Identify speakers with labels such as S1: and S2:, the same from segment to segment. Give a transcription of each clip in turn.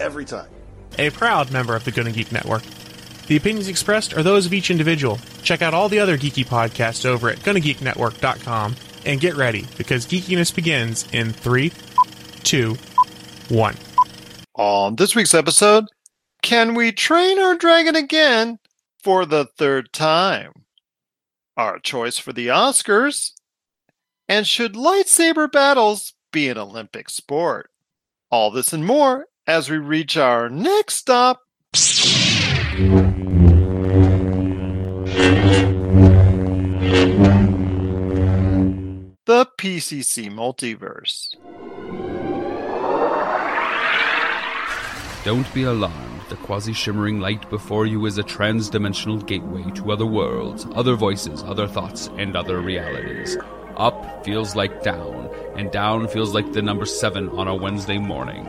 S1: every time.
S2: A proud member of the Gonna Geek Network. The opinions expressed are those of each individual. Check out all the other geeky podcasts over at GonnaGeekNetwork.com and get ready because geekiness begins in three, two, one.
S3: On this week's episode, can we train our dragon again for the third time? Our choice for the Oscars? And should lightsaber battles be an Olympic sport? All this and more as we reach our next stop. The PCC Multiverse.
S4: Don't be alarmed. The quasi shimmering light before you is a trans dimensional gateway to other worlds, other voices, other thoughts, and other realities. Up feels like down, and down feels like the number seven on a Wednesday morning.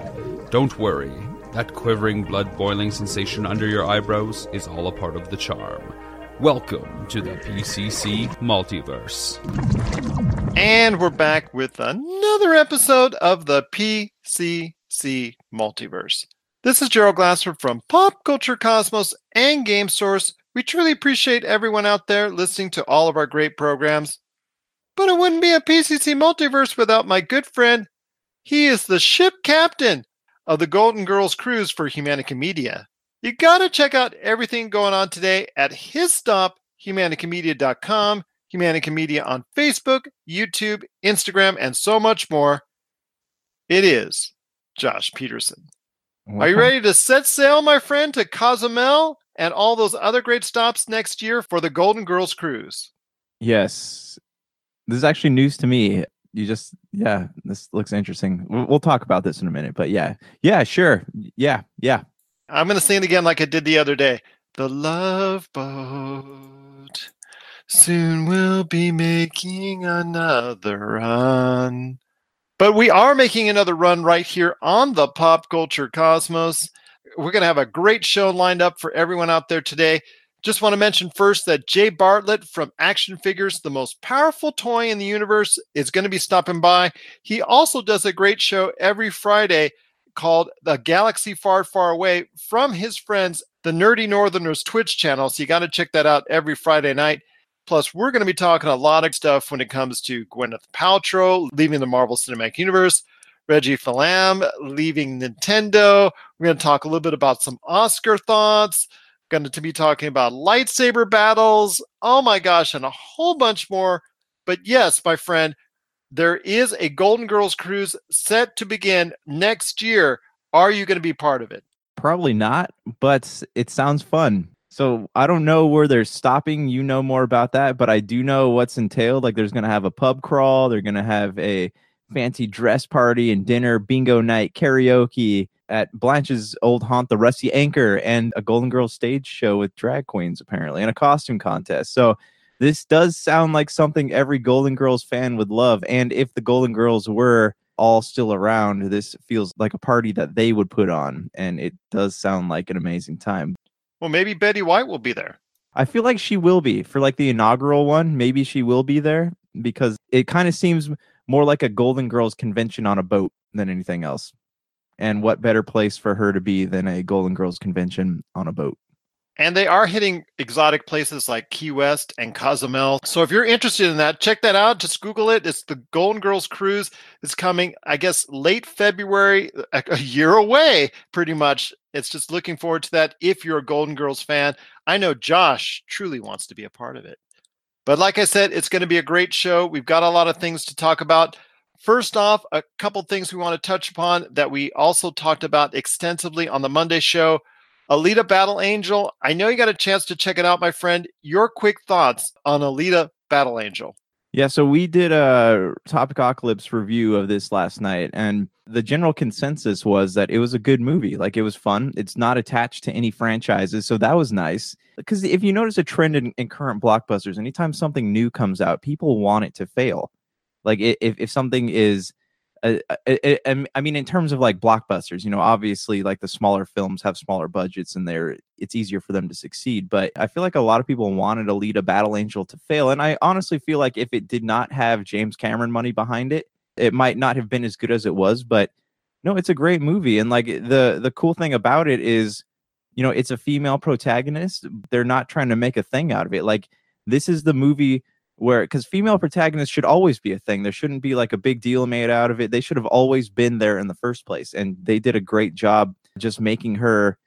S4: Don't worry, that quivering, blood boiling sensation under your eyebrows is all a part of the charm. Welcome to the PCC Multiverse.
S3: And we're back with another episode of the PCC Multiverse. This is Gerald Glassford from Pop Culture Cosmos and Game Source. We truly appreciate everyone out there listening to all of our great programs. But it wouldn't be a PCC Multiverse without my good friend. He is the ship captain of the Golden Girls Cruise for Humanica Media. You got to check out everything going on today at his stop, humanicamedia.com, Humanica Media on Facebook, YouTube, Instagram, and so much more. It is Josh Peterson. Are you ready to set sail, my friend, to Cozumel and all those other great stops next year for the Golden Girls Cruise?
S5: Yes. This is actually news to me. You just, yeah, this looks interesting. We'll, we'll talk about this in a minute, but yeah, yeah, sure. Yeah, yeah.
S3: I'm to sing it again like I did the other day. The love boat soon will be making another run. But we are making another run right here on the Pop Culture Cosmos. We're going to have a great show lined up for everyone out there today. Just want to mention first that Jay Bartlett from Action Figures, the most powerful toy in the universe, is going to be stopping by. He also does a great show every Friday called The Galaxy Far, Far Away from his friends, the Nerdy Northerners Twitch channel. So you got to check that out every Friday night. Plus, we're going to be talking a lot of stuff when it comes to Gwyneth Paltrow leaving the Marvel Cinematic Universe, Reggie Fils-Aimé leaving Nintendo. We're going to talk a little bit about some Oscar thoughts. Going to be talking about lightsaber battles. Oh my gosh, and a whole bunch more. But yes, my friend, there is a Golden Girls cruise set to begin next year. Are you going to be part of it?
S5: Probably not, but it sounds fun. So I don't know where they're stopping. You know more about that, but I do know what's entailed. Like there's going to have a pub crawl. They're going to have a fancy dress party and dinner, bingo night, karaoke at Blanche's old haunt, the Rusty Anchor, and a Golden Girls stage show with drag queens apparently, and a costume contest. So this does sound like something every Golden Girls fan would love. And if the Golden Girls were all still around, this feels like a party that they would put on. And it does sound like an amazing time.
S3: Well, maybe Betty White will be there.
S5: I feel like she will be for like the inaugural one. Maybe she will be there because it kind of seems more like a Golden Girls convention on a boat than anything else. And what better place for her to be than a Golden Girls convention on a boat?
S3: And they are hitting exotic places like Key West and Cozumel. So if you're interested in that, check that out. Just Google it. It's the Golden Girls Cruise. It's coming, I guess, late February, a year away, pretty much. It's just looking forward to that if you're a Golden Girls fan. I know Josh truly wants to be a part of it. But like I said, it's going to be a great show. We've got a lot of things to talk about. First off, a couple things we want to touch upon that we also talked about extensively on the Monday show. Alita Battle Angel. I know you got a chance to check it out, my friend. Your quick thoughts on Alita Battle Angel.
S5: Yeah, so we did a Topicocalypse review of this last night, and the general consensus was that it was a good movie. Like it was fun. It's not attached to any franchises, so that was nice. Because if you notice a trend in, in current blockbusters, anytime something new comes out, people want it to fail. Like if if something is uh, uh, uh, uh um, I mean, in terms of like blockbusters, you know, obviously, like the smaller films have smaller budgets and they're it's easier for them to succeed. But I feel like a lot of people wanted Alita Battle Angel to fail, and I honestly feel like if it did not have James Cameron money behind it, it might not have been as good as it was. But no, it's a great movie, and like the the cool thing about it is, you know, it's a female protagonist. They're not trying to make a thing out of it. Like this is the movie where because female protagonists should always be a thing there shouldn't be like a big deal made out of it they should have always been there in the first place and they did a great job just making her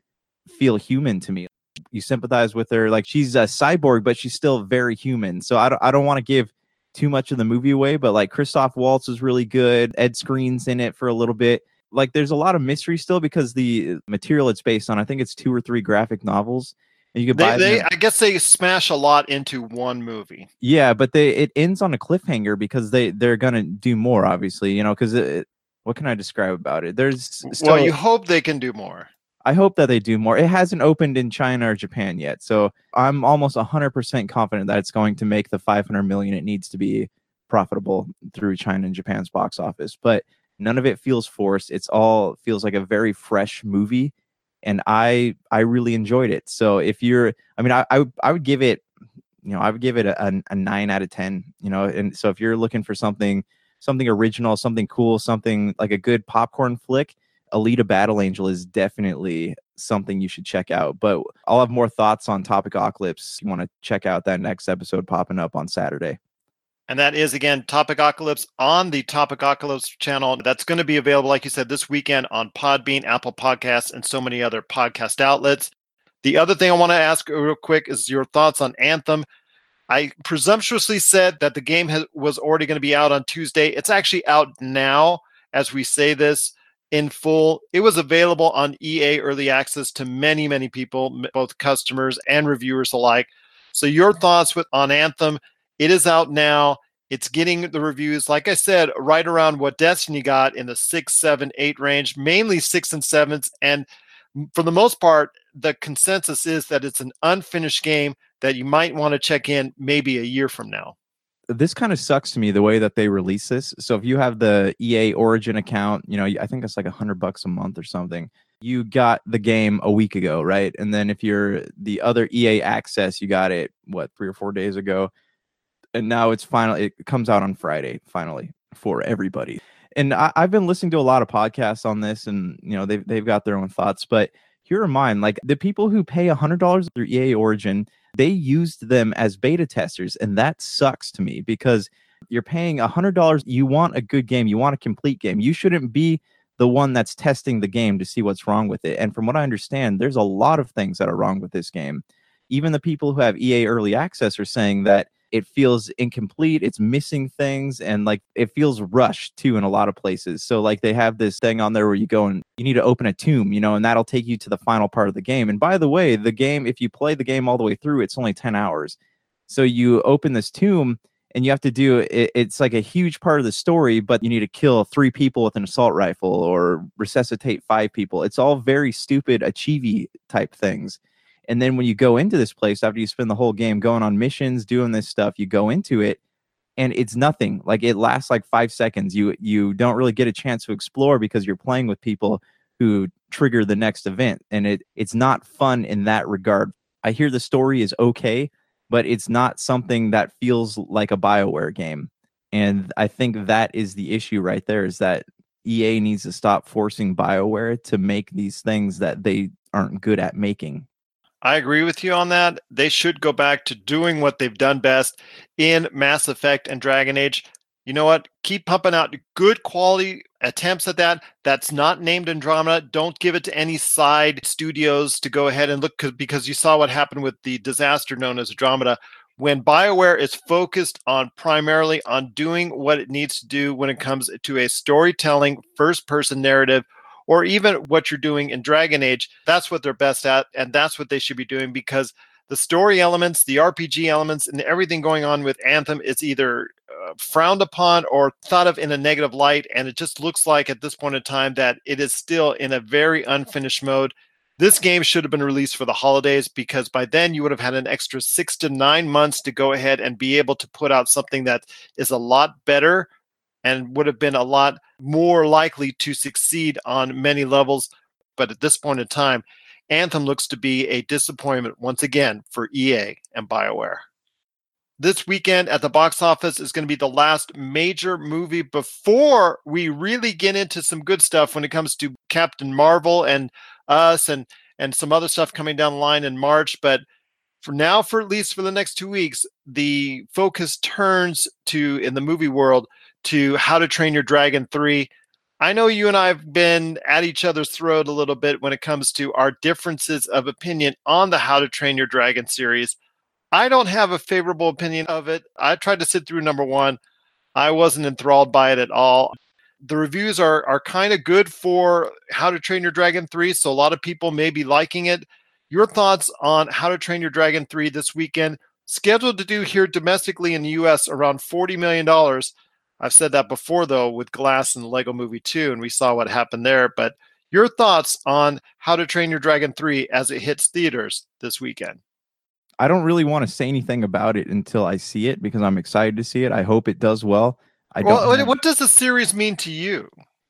S5: feel human to me you sympathize with her like she's a cyborg but she's still very human so i don't, I don't want to give too much of the movie away but like christoph waltz is really good Ed Skrein's in it for a little bit like there's a lot of mystery still because the uh, material it's based on i think it's two or three graphic novels and you could
S3: they,
S5: buy
S3: they. I guess they smash a lot into one movie.
S5: Yeah, but they it ends on a cliffhanger because they they're gonna do more, obviously. You know, because what can I describe about it? There's still,
S3: well, you hope they can do more.
S5: I hope that they do more. It hasn't opened in China or Japan yet, so I'm almost 100% confident that it's going to make the 500 million it needs to be profitable through China and Japan's box office. But none of it feels forced. It's all feels like a very fresh movie and I I really enjoyed it. So if you're, I mean, I I, I would give it, you know, I would give it a, a, nine out of ten. You know, and so if you're looking for something something original, something cool, something like a good popcorn flick, Alita Battle Angel is definitely something you should check out. But I'll have more thoughts on Topic Topicocalypse. You want to check out that next episode popping up on Saturday.
S3: And that is again Topicocalypse on the Topicocalypse channel. That's going to be available, like you said, this weekend on Podbean, Apple Podcasts, and so many other podcast outlets. The other thing I want to ask real quick is your thoughts on Anthem. I presumptuously said that the game has, was already going to be out on Tuesday. It's actually out now as we say this in full. It was available on EA early access to many, many people, both customers and reviewers alike. So, your thoughts with on Anthem it is out now. It's getting the reviews, like I said, right around what Destiny got in the six, seven, eight range, mainly six and sevens. And for the most part, the consensus is that it's an unfinished game that you might want to check in maybe a year from now.
S5: This kind of sucks to me the way that they release this. So if you have the EA Origin account, you know, I think it's like a hundred bucks a month or something. You got the game a week ago, right? And then if you're the other EA Access, you got it what three or four days ago and now it's finally it comes out on Friday finally for everybody. And I, have been listening to a lot of podcasts on this, and you know they've they've got their own thoughts. But here are mine. Like the people who pay a hundred dollars through EA Origin, they used them as beta testers, and that sucks to me because you're paying a hundred dollars. You want a good game, you want a complete game. You shouldn't be the one that's testing the game to see what's wrong with it. And from what I understand, there's a lot of things that are wrong with this game. Even the people who have EA early access are saying that it feels incomplete it's missing things and like it feels rushed too in a lot of places. So like they have this thing on there where you go and you need to open a tomb you know and that'll take you to the final part of the game. And by the way the game if you play the game all the way through it's only 10 hours. So you open this tomb and you have to do it, it's like a huge part of the story but you need to kill three people with an assault rifle or resuscitate five people. It's all very stupid achievey type things and then when you go into this place after you spend the whole game going on missions, doing this stuff, you go into it and it's nothing. Like it lasts like 5 seconds. You you don't really get a chance to explore because you're playing with people who trigger the next event and it it's not fun in that regard. I hear the story is okay, but it's not something that feels like a BioWare game. And I think that is the issue right there is that EA needs to stop forcing BioWare to make these things that they aren't good at making.
S3: I agree with you on that. They should go back to doing what they've done best in Mass Effect and Dragon Age. You know what? Keep pumping out good quality attempts at that. That's not named Andromeda. Don't give it to any side studios to go ahead and look because you saw what happened with the disaster known as Andromeda. When BioWare is focused on primarily on doing what it needs to do when it comes to a storytelling first person narrative or even what you're doing in Dragon Age, that's what they're best at. And that's what they should be doing because the story elements, the RPG elements, and everything going on with Anthem is either uh, frowned upon or thought of in a negative light. And it just looks like at this point in time that it is still in a very unfinished mode. This game should have been released for the holidays because by then you would have had an extra six to nine months to go ahead and be able to put out something that is a lot better and would have been a lot more likely to succeed on many levels. But at this point in time, Anthem looks to be a disappointment once again for EA and BioWare. This weekend at the box office is going to be the last major movie before we really get into some good stuff when it comes to Captain Marvel and us and and some other stuff coming down the line in March. But for now, for at least for the next two weeks, the focus turns to in the movie world to How to Train Your Dragon 3. I know you and I have been at each other's throat a little bit when it comes to our differences of opinion on the How to Train Your Dragon series. I don't have a favorable opinion of it. I tried to sit through number one. I wasn't enthralled by it at all. The reviews are are kind of good for How to Train Your Dragon 3, so a lot of people may be liking it. Your thoughts on How to Train Your Dragon 3 this weekend, scheduled to do here domestically in the US around $40 million. I've said that before, though, with Glass and the Lego Movie 2, and we saw what happened there. But your thoughts on How to Train Your Dragon 3 as it hits theaters this weekend?
S5: I don't really want to say anything about it until I see it because I'm excited to see it. I hope it does well. I don't.
S3: Well,
S5: have-
S3: what does the series mean to you?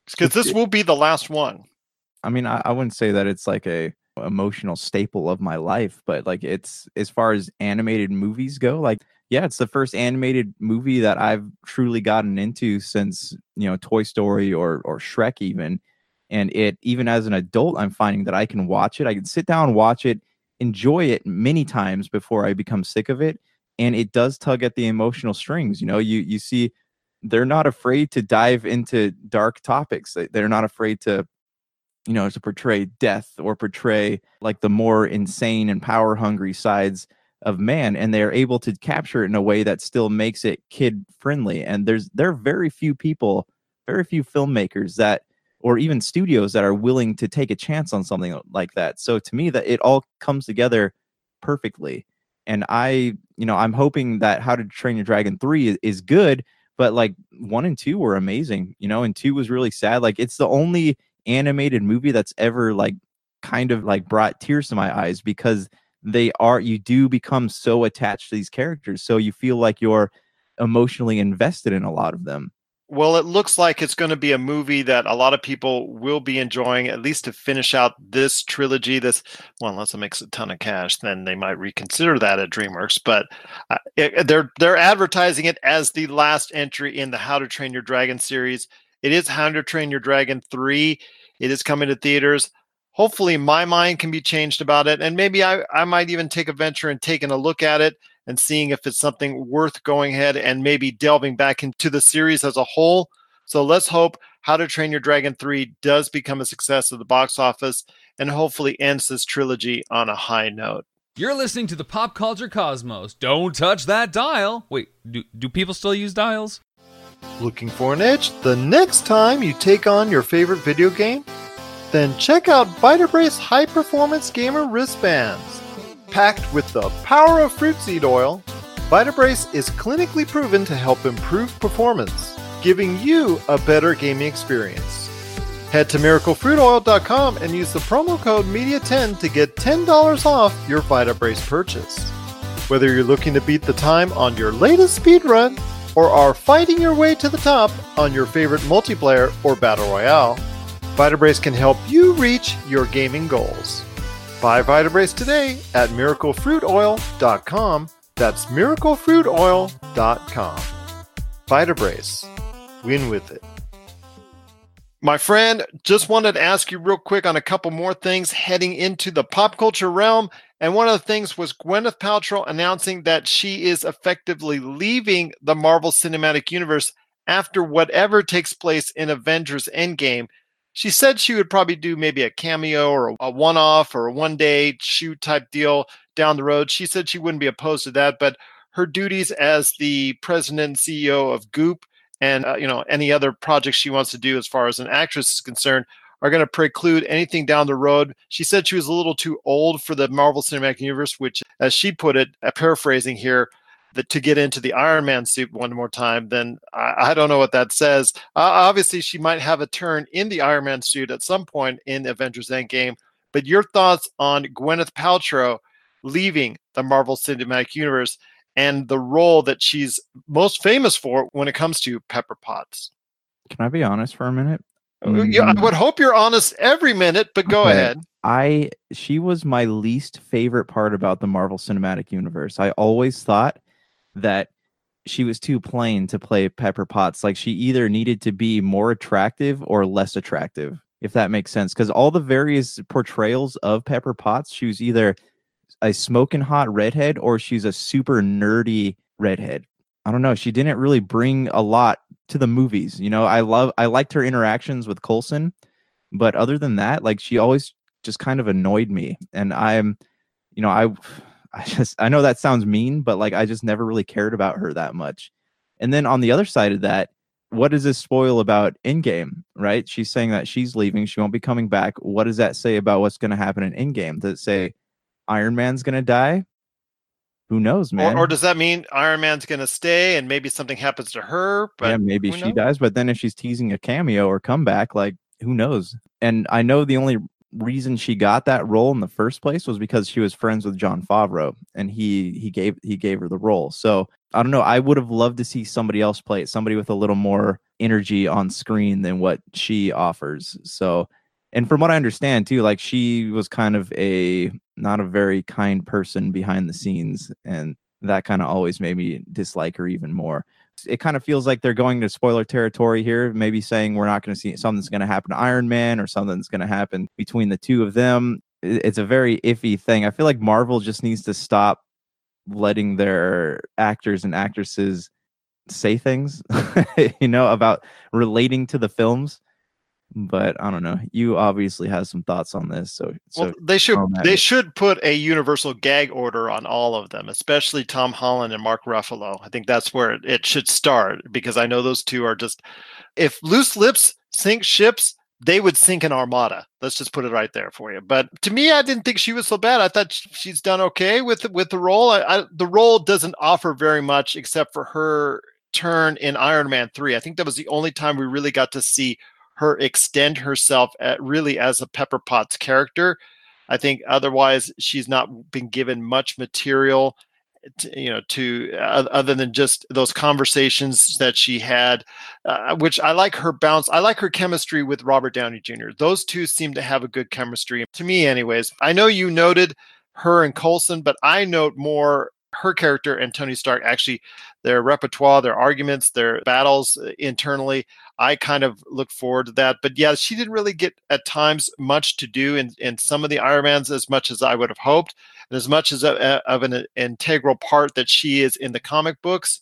S3: Because this will be the last one.
S5: I mean, I, I wouldn't say that it's like a emotional staple of my life, but like it's as far as animated movies go, like yeah, it's the first animated movie that I've truly gotten into since you know Toy Story or or Shrek even. And it even as an adult, I'm finding that I can watch it. I can sit down, watch it, enjoy it many times before I become sick of it. And it does tug at the emotional strings. You know, you you see they're not afraid to dive into dark topics. They- They're not afraid to you know, to portray death or portray like the more insane and power hungry sides of man. And they're able to capture it in a way that still makes it kid friendly. And there's there are very few people, very few filmmakers that or even studios that are willing to take a chance on something like that. So to me that it all comes together perfectly. And I, you know, I'm hoping that How to Train Your Dragon 3 is, is good, but like 1 and 2 were amazing, you know, and 2 was really sad. Like it's the only animated movie that's ever like kind of like brought tears to my eyes because they are you do become so attached to these characters so you feel like you're emotionally invested in a lot of them
S3: Well, it looks like it's going to be a movie that a lot of people will be enjoying, at least to finish out this trilogy. This, well, unless it makes a ton of cash, then they might reconsider that at DreamWorks. But uh, it, they're they're advertising it as the last entry in the How to Train Your Dragon series. It is How to Train Your Dragon three. It is coming to theaters. Hopefully, my mind can be changed about it, and maybe I I might even take a venture and taking a look at it and seeing if it's something worth going ahead and maybe delving back into the series as a whole. So let's hope How to Train Your Dragon 3 does become a success at the box office and hopefully ends this trilogy on a high note.
S4: You're listening to the Pop Culture Cosmos. Don't touch that dial. Wait, do, do people still use dials?
S3: Looking for an edge the next time you take on your favorite video game? Then check out Vitabrace High Performance Gamer Wristbands. Packed with the power of fruit seed oil, Vitabrace is clinically proven to help improve performance, giving you a better gaming experience. Head to miraclefruitoil.com and use the promo code MEDIA10 to get $10 off your Vitabrace purchase. Whether you're looking to beat the time on your latest speedrun or are fighting your way to the top on your favorite multiplayer or battle royale, Vitabrace can help you reach your gaming goals. Buy Vitabrace today at miraclefruitoil.com. That's miraclefruitoil.com. Vitabrace. Win with it. My friend, just wanted to ask you real quick on a couple more things heading into the pop culture realm. And one of the things was Gwyneth Paltrow announcing that she is effectively leaving the Marvel Cinematic Universe after whatever takes place in Avengers Endgame. She said she would probably do maybe a cameo or a one off or a one day shoot type deal down the road. She said she wouldn't be opposed to that, but her duties as the president and CEO of Goop and uh, you know any other projects she wants to do as far as an actress is concerned are going to preclude anything down the road. She said she was a little too old for the Marvel Cinematic Universe, which, as she put it, uh, paraphrasing here, that to get into the Iron Man suit one more time, then I, I don't know what that says. Uh, obviously, she might have a turn in the Iron Man suit at some point in Avengers Endgame. But your thoughts on Gwyneth Paltrow leaving the Marvel Cinematic Universe and the role that she's most famous for when it comes to Pepper Potts?
S5: Can I be honest for a minute?
S3: Yeah, I would hope you're honest every minute, but go
S5: Okay.
S3: ahead.
S5: I she was my least favorite part about the Marvel Cinematic Universe. I always thought that she was too plain to play Pepper Potts. Like she either needed to be more attractive or less attractive, if that makes sense. Because all the various portrayals of Pepper Potts, she was either a smoking hot redhead or she's a super nerdy redhead. I don't know. She didn't really bring a lot to the movies. You know, I love I liked her interactions with Coulson, but other than that, like she always just kind of annoyed me. And I'm, you know, I I just I know that sounds mean, but like I just never really cared about her that much. And then on the other side of that, what does this spoil about Endgame, right? She's saying that she's leaving, she won't be coming back. What does that say about what's going to happen in Endgame? Does it say Iron Man's going to die? Who knows, man?
S3: Or, or does that mean Iron Man's going to stay and maybe something happens to her? But
S5: yeah, maybe she
S3: knows?
S5: dies, but then if she's teasing a cameo or comeback, like who knows? And I know the only reason she got that role in the first place was because she was friends with Jon Favreau and he he gave he gave her the role. So I don't know. I would have loved to see somebody else play it, somebody with a little more energy on screen than what she offers. So and from what I understand too, like she was kind of a not a very kind person behind the scenes, and that kind of always made me dislike her even more. It kind of feels like they're going to spoiler territory here, maybe saying we're not going to see something's going to happen to Iron Man or something's going to happen between the two of them. It's a very iffy thing. I feel like Marvel just needs to stop letting their actors and actresses say things, you know, about relating to the films. But I don't know. You obviously have some thoughts on this, so so
S3: well, they should
S5: throw 'em at
S3: they
S5: me.
S3: should put a universal gag order on all of them, especially Tom Holland and Mark Ruffalo. I think that's where it, it should start because I know those two are just if loose lips sink ships, they would sink an armada. Let's just put it right there for you. But to me, I didn't think she was so bad. I thought she's done okay with with the role. I, I, the role doesn't offer very much except for her turn in Iron Man three. I think that was the only time we really got to see her extend herself at really as a Pepper Potts character. I think otherwise she's not been given much material, to, you know, to uh, other than just those conversations that she had, uh, which I like her bounce. I like her chemistry with Robert Downey Jr. Those two seem to have a good chemistry to me, anyways. I know you noted her and Coulson, but I note more her character and Tony Stark actually their repertoire, their arguments, their battles uh, internally. I kind of look forward to that. But yeah, she didn't really get at times much to do in, in some of the Ironmans as much as I would have hoped, and as much as a, a- of an integral part that she is in the comic books.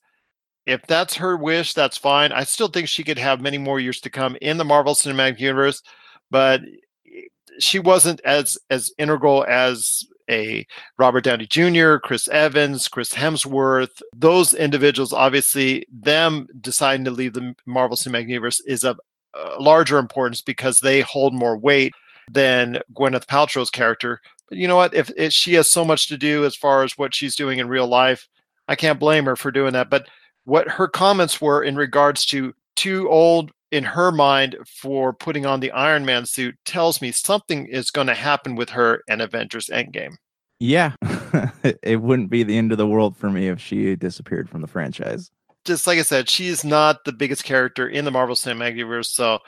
S3: If that's her wish, that's fine. I still think she could have many more years to come in the Marvel Cinematic Universe, but she wasn't as as integral as a Robert Downey Jr., Chris Evans, Chris Hemsworth, those individuals, obviously, them deciding to leave the Marvel Cinematic Universe is of uh, larger importance because they hold more weight than Gwyneth Paltrow's character. But you know what? If, if she has so much to do as far as what she's doing in real life, I can't blame her for doing that. But what her comments were in regards to too old in her mind for putting on the Iron Man suit tells me something is going to happen with her in Avengers Endgame.
S5: Yeah, it wouldn't be the end of the world for me if she disappeared from the franchise.
S3: Just like I said, she is not the biggest character in the Marvel Cinematic Universe. So,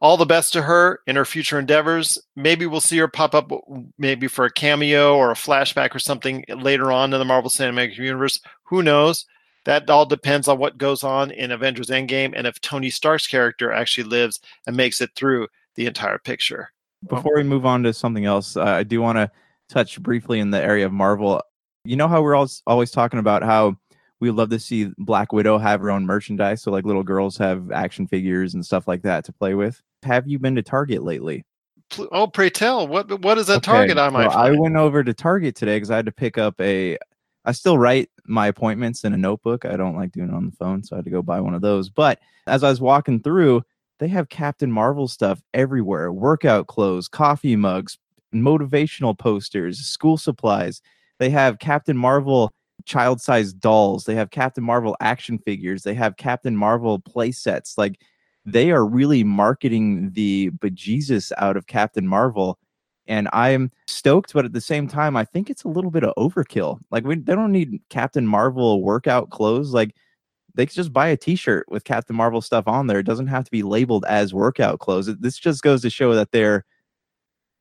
S3: all the best to her in her future endeavors. Maybe we'll see her pop up, maybe for a cameo or a flashback or something later on in the Marvel Cinematic Universe. Who knows? That all depends on what goes on in Avengers Endgame and if Tony Stark's character actually lives and makes it through the entire picture.
S5: Before we move on to something else, uh, I do want to touch briefly in the area of Marvel. You know how we're always always talking about how we love to see Black Widow have her own merchandise, so like little girls have action figures and stuff like that to play with. Have you been to Target lately?
S3: Oh, pray tell, what what is that
S5: Okay,
S3: target I might
S5: so I went over to Target today because I had to pick up a. I still write my appointments in a notebook. I don't like doing it on the phone, so I had to go buy one of those. But as I was walking through, they have Captain Marvel stuff everywhere workout clothes, coffee mugs, motivational posters, school supplies. They have Captain Marvel child sized dolls. They have Captain Marvel action figures. They have Captain Marvel play sets. Like they are really marketing the bejesus out of Captain Marvel. And I'm stoked, but at the same time, I think it's a little bit of overkill. Like we, they don't need Captain Marvel workout clothes. Like they could just buy a T-shirt with Captain Marvel stuff on there. It doesn't have to be labeled as workout clothes. This just goes to show that they're,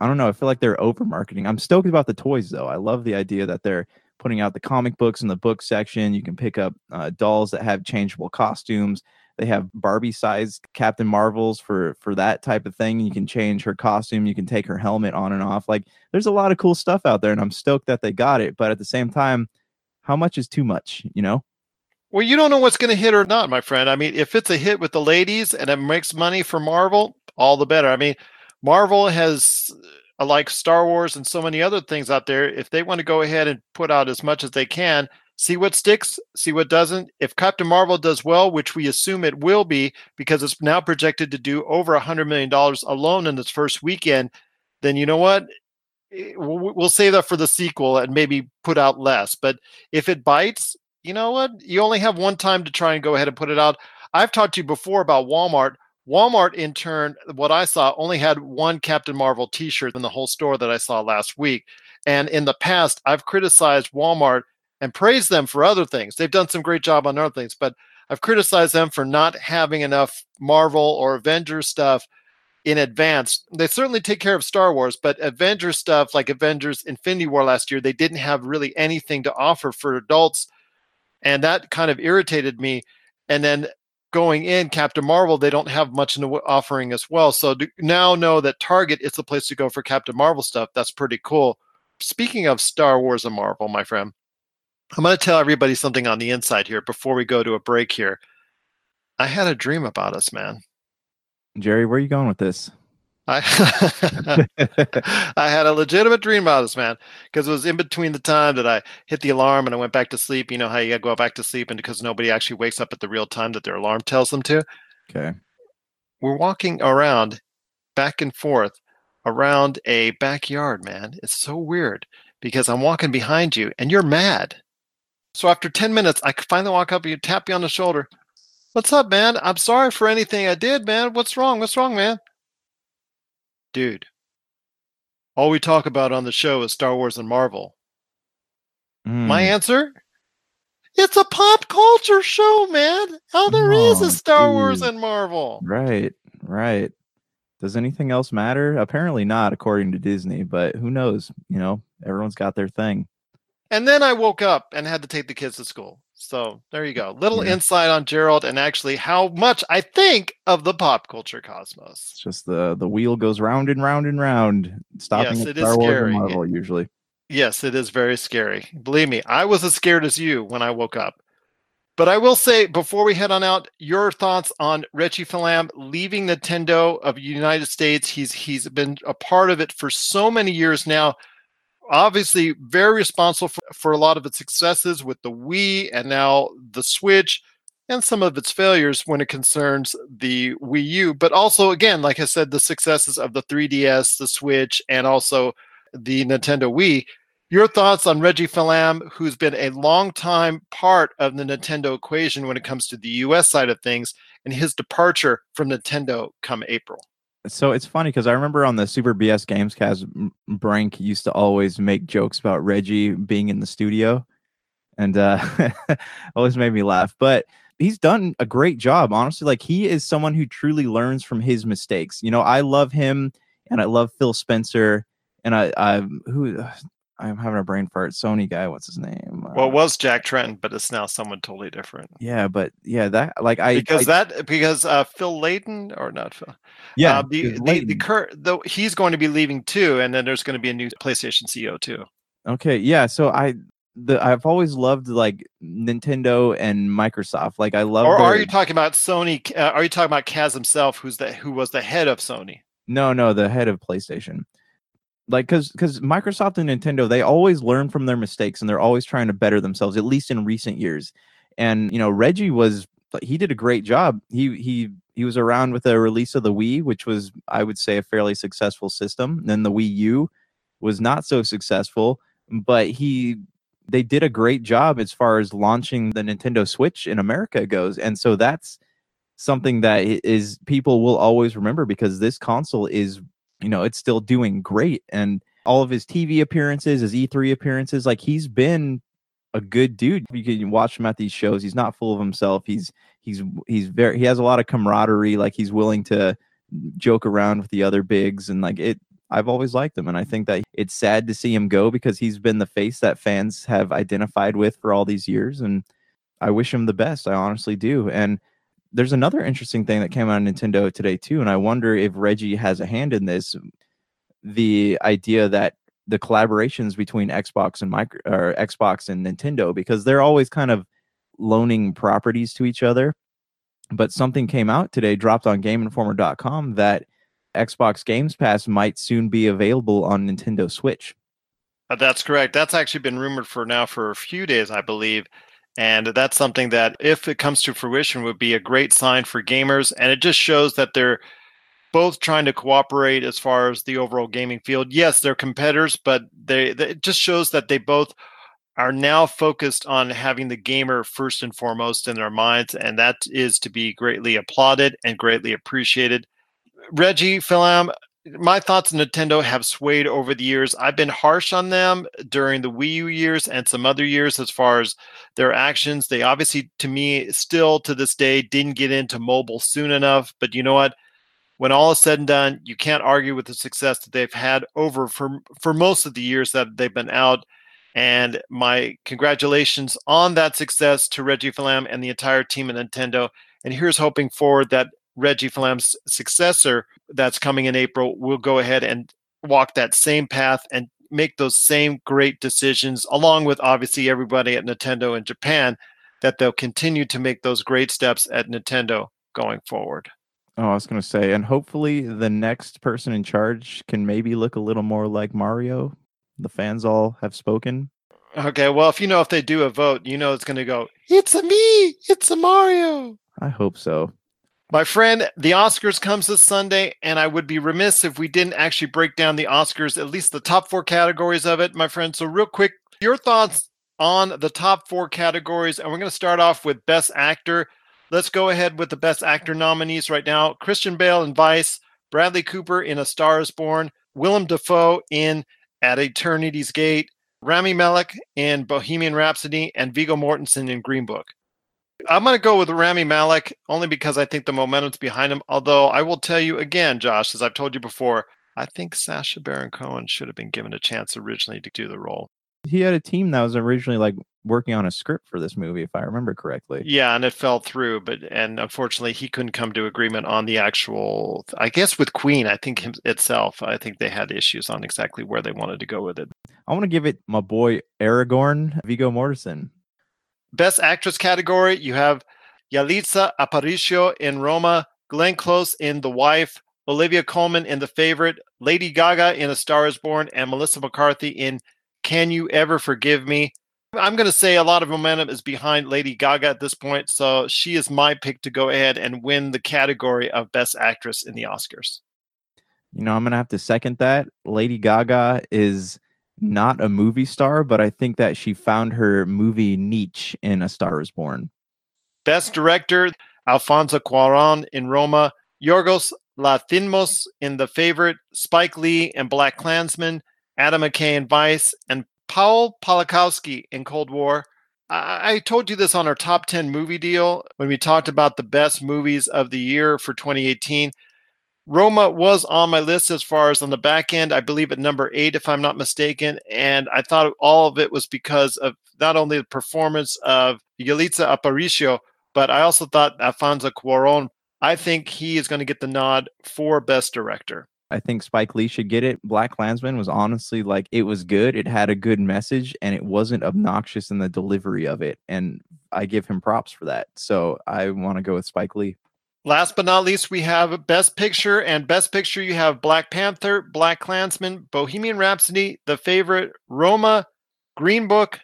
S5: I don't know. I feel like they're over marketing. I'm stoked about the toys though. I love the idea that they're putting out the comic books in the book section. You can pick up uh, dolls that have changeable costumes. They have Barbie sized Captain Marvels for for that type of thing. You can change her costume. You can take her helmet on and off. Like there's a lot of cool stuff out there, and I'm stoked that they got it. But at the same time, how much is too much? You know.
S3: Well, you don't know what's going to hit or not, my friend. I mean, if it's a hit with the ladies and it makes money for Marvel, all the better. I mean, Marvel has like Star Wars and so many other things out there. If they want to go ahead and put out as much as they can, see what sticks, see what doesn't. If Captain Marvel does well, which we assume it will be because it's now projected to do over a $100 million alone in its first weekend, then you know what? Eh, we'll save that for the sequel and maybe put out less. But if it bites, you know what? You only have one time to try and go ahead and put it out. I've talked to you before about Walmart. Walmart, in turn, what I saw only had one Captain Marvel t shirt in the whole store that I saw last week. And in the past, I've criticized Walmart and praised them for other things. They've done some great job on other things, but I've criticized them for not having enough Marvel or Avengers stuff in advance. They certainly take care of Star Wars, but Avengers stuff like Avengers Infinity War last year, they didn't have really anything to offer for adults. And that kind of irritated me. And then going in Captain Marvel, they don't have much in the offering as well. So now know that Target is the place to go for Captain Marvel stuff. That's pretty cool. Speaking of Star Wars and Marvel, my friend, I'm going to tell everybody something on the inside here before we go to a break here. I had a dream about us, man.
S5: Jerry, where are you going with this?
S3: I I had a legitimate dream about this, man, because it was in between the time that I hit the alarm and I went back to sleep. You know how you gotta go back to sleep, and because nobody actually wakes up at the real time that their alarm tells them to.
S5: Okay.
S3: We're walking around, back and forth, around a backyard, man. It's so weird because I'm walking behind you, and you're mad so after 10 minutes, I finally walk up and you tap me on the shoulder. What's up, man? I'm sorry for anything I did, man. What's wrong? What's wrong, man? Dude, all we talk about on the show is Star Wars and Marvel. Mm. My answer? It's a pop culture show, man. How there oh, is a Star dude. Wars and Marvel.
S5: Right, right. Does anything else matter? Apparently not, according to Disney, but who knows? You know, everyone's got their thing.
S3: And then I woke up and had to take the kids to school. So there you go. Little yeah. insight on Gerald and actually how much I think of the pop culture cosmos.
S5: It's just the the wheel goes round and round and round, stopping yes, at Star Wars and Marvel usually.
S3: Yes, it is very scary. Believe me, I was as scared as you when I woke up. But I will say before we head on out, your thoughts on Reggie Fils-Aimé leaving Nintendo of United States. He's he's been a part of it for so many years now obviously very responsible for, for a lot of its successes with the Wii and now the Switch and some of its failures when it concerns the Wii U. But also, again, like I said, the successes of the 3DS, the Switch, and also the Nintendo Wii. Your thoughts on Reggie Fils-Aimé, who's been a long time part of the Nintendo equation when it comes to the US side of things, and his departure from Nintendo come April?
S5: So it's funny because I remember on the Super BS Gamescast, Brank used to always make jokes about Reggie being in the studio, and uh, always made me laugh. But he's done a great job, honestly. Like he is someone who truly learns from his mistakes. You know, I love him, and I love Phil Spencer, and I, I who I'm having a brain fart. Sony guy, what's his name?
S3: Well, it uh, was Jack Tretton, but it's now someone totally different.
S5: Yeah, but yeah, that like I
S3: because
S5: I,
S3: that because uh, Phil Layden or not Phil.
S5: Yeah,
S3: uh, the, the, the current though he's going to be leaving too, and then there's going to be a new PlayStation CEO too.
S5: Okay, yeah. So I the I've always loved like Nintendo and Microsoft. Like I love.
S3: Or their... are you talking about Sony? Uh, are you talking about Kaz himself, who's the who was the head of Sony?
S5: No, no, the head of PlayStation like because because microsoft and nintendo they always learn from their mistakes and they're always trying to better themselves at least in recent years and you know reggie was he did a great job he he He was around with the release of the Wii, which was, I would say, a fairly successful system. Then the Wii U was not so successful, but he they did a great job as far as launching the Nintendo Switch in America goes. And so that's something that is people will always remember because this console is, you know, it's still doing great. And all of his TV appearances, his E3 appearances, like he's been a good dude. You can watch him at these shows. He's not full of himself. He's he's he's very he has a lot of camaraderie. Like he's willing to joke around with the other bigs and like it I've always liked him and I think that it's sad to see him go because he's been the face that fans have identified with for all these years and I wish him the best. I honestly do. And there's another interesting thing that came out of Nintendo today too and I wonder if Reggie has a hand in this the idea that the collaborations between Xbox and micro or Xbox and Nintendo because they're always kind of loaning properties to each other. But something came out today, dropped on GameInformer.com that Xbox Games Pass might soon be available on Nintendo Switch.
S3: Uh, That's correct. That's actually been rumored for now for a few days, I believe. And that's something that, if it comes to fruition, would be a great sign for gamers. And it just shows that they're both trying to cooperate as far as the overall gaming field. Yes, they're competitors, but they, they it just shows that they both are now focused on having the gamer first and foremost in their minds. And that is to be greatly applauded and greatly appreciated. Reggie Fils-Aimé, my thoughts on Nintendo have swayed over the years. I've been harsh on them during the Wii U years and some other years as far as their actions. They obviously, to me, still to this day, didn't get into mobile soon enough. But you know what? When all is said and done, you can't argue with the success that they've had over for for most of the years that they've been out. And my congratulations on that success to Reggie Fils-Aimé and the entire team at Nintendo. And here's hoping for that Reggie Fils-Aimé's successor that's coming in April will go ahead and walk that same path and make those same great decisions, along with obviously everybody at Nintendo in Japan, that they'll continue to make those great steps at Nintendo going forward.
S5: Oh, I was going to say, and hopefully the next person in charge can maybe look a little more like Mario. The fans all have spoken.
S3: Okay, well, if you know if they do a vote, you know it's going to go, it's a me, it's a Mario.
S5: I hope so.
S3: My friend, the Oscars comes this Sunday, and I would be remiss if we didn't actually break down the Oscars, at least the top four categories of it, my friend. So, real quick, your thoughts on the top four categories, and we're going to start off with Best Actor. Let's go ahead with the Best Actor nominees right now: Christian Bale in Vice, Bradley Cooper in A Star Is Born, Willem Dafoe in At Eternity's Gate, Rami Malek in Bohemian Rhapsody, and Viggo Mortensen in Green Book. I'm going to go with Rami Malek only because I think the momentum's behind him. Although I will tell you again, Josh, as I've told you before, I think Sacha Baron Cohen should have been given a chance originally to do the role.
S5: He had a team that was originally like working on a script for this movie, if I remember correctly.
S3: Yeah, and it fell through, but and unfortunately he couldn't come to agreement on the actual. I guess with Queen, I think him, itself, I think they had issues on exactly where they wanted to go with it.
S5: I want to give it my boy Aragorn, Viggo Mortensen.
S3: Best Actress category, you have Yalitza Aparicio in Roma, Glenn Close in The Wife, Olivia Colman in The Favorite, Lady Gaga in A Star Is Born, and Melissa McCarthy in Can You Ever Forgive Me? I'm going to say a lot of momentum is behind Lady Gaga at this point, so she is my pick to go ahead and win the category of Best Actress in the Oscars.
S5: You know, I'm going to have to second that. Lady Gaga is not a movie star, but I think that she found her movie niche in A Star is Born.
S3: Best Director, Alfonso Cuarón in Roma, Yorgos Lanthimos in The Favorite, Spike Lee in Black Klansman, Adam McKay in Vice, and Paul Polakowski in Cold War. I-, I told you this on our top 10 movie deal when we talked about the best movies of the year for 2018. Roma was on my list as far as on the back end, I believe at number eight, if I'm not mistaken. And I thought all of it was because of not only the performance of Yalitza Aparicio, but I also thought Alfonso Cuaron, I think he is going to get the nod for Best Director.
S5: I think Spike Lee should get it. Black Klansman was honestly like it was good. It had a good message and it wasn't obnoxious in the delivery of it. And I give him props for that. So I want to go with Spike Lee.
S3: Last but not least, we have Best Picture and Best Picture. You have Black Panther, Black Klansman, Bohemian Rhapsody, The Favorite, Roma, Green Book,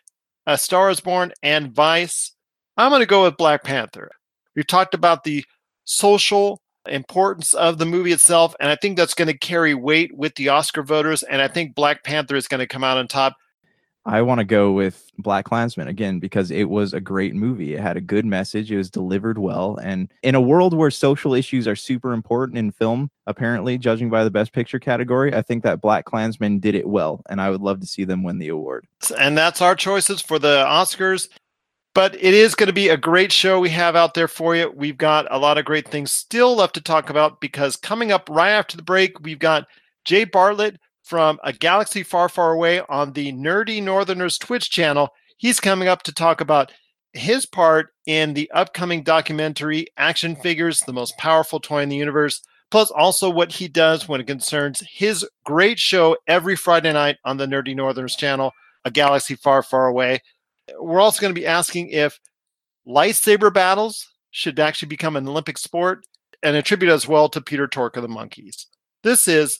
S3: A Star Is Born, and Vice. I'm going to go with Black Panther. We've talked about the social importance of the movie itself. And I think that's going to carry weight with the Oscar voters. And I think Black Panther is going to come out on top.
S5: I want to go with Black Klansman again because it was a great movie. It had a good message. It was delivered well. And in a world where social issues are super important in film, apparently, judging by the Best Picture category, I think that Black Klansman did it well. And I would love to see them win the award.
S3: And that's our choices for the Oscars. But it is going to be a great show we have out there for you. We've got a lot of great things still left to talk about because coming up right after the break, we've got Jay Bartlett from A Galaxy Far, Far Away on the Nerdy Northerners Twitch channel. He's coming up to talk about his part in the upcoming documentary Action Figures, the most powerful toy in the universe, plus also what he does when it concerns his great show every Friday night on the Nerdy Northerners channel, A Galaxy Far, Far Away. We're also going to be asking if lightsaber battles should actually become an Olympic sport and attribute as well to Peter Tork of the Monkees. This is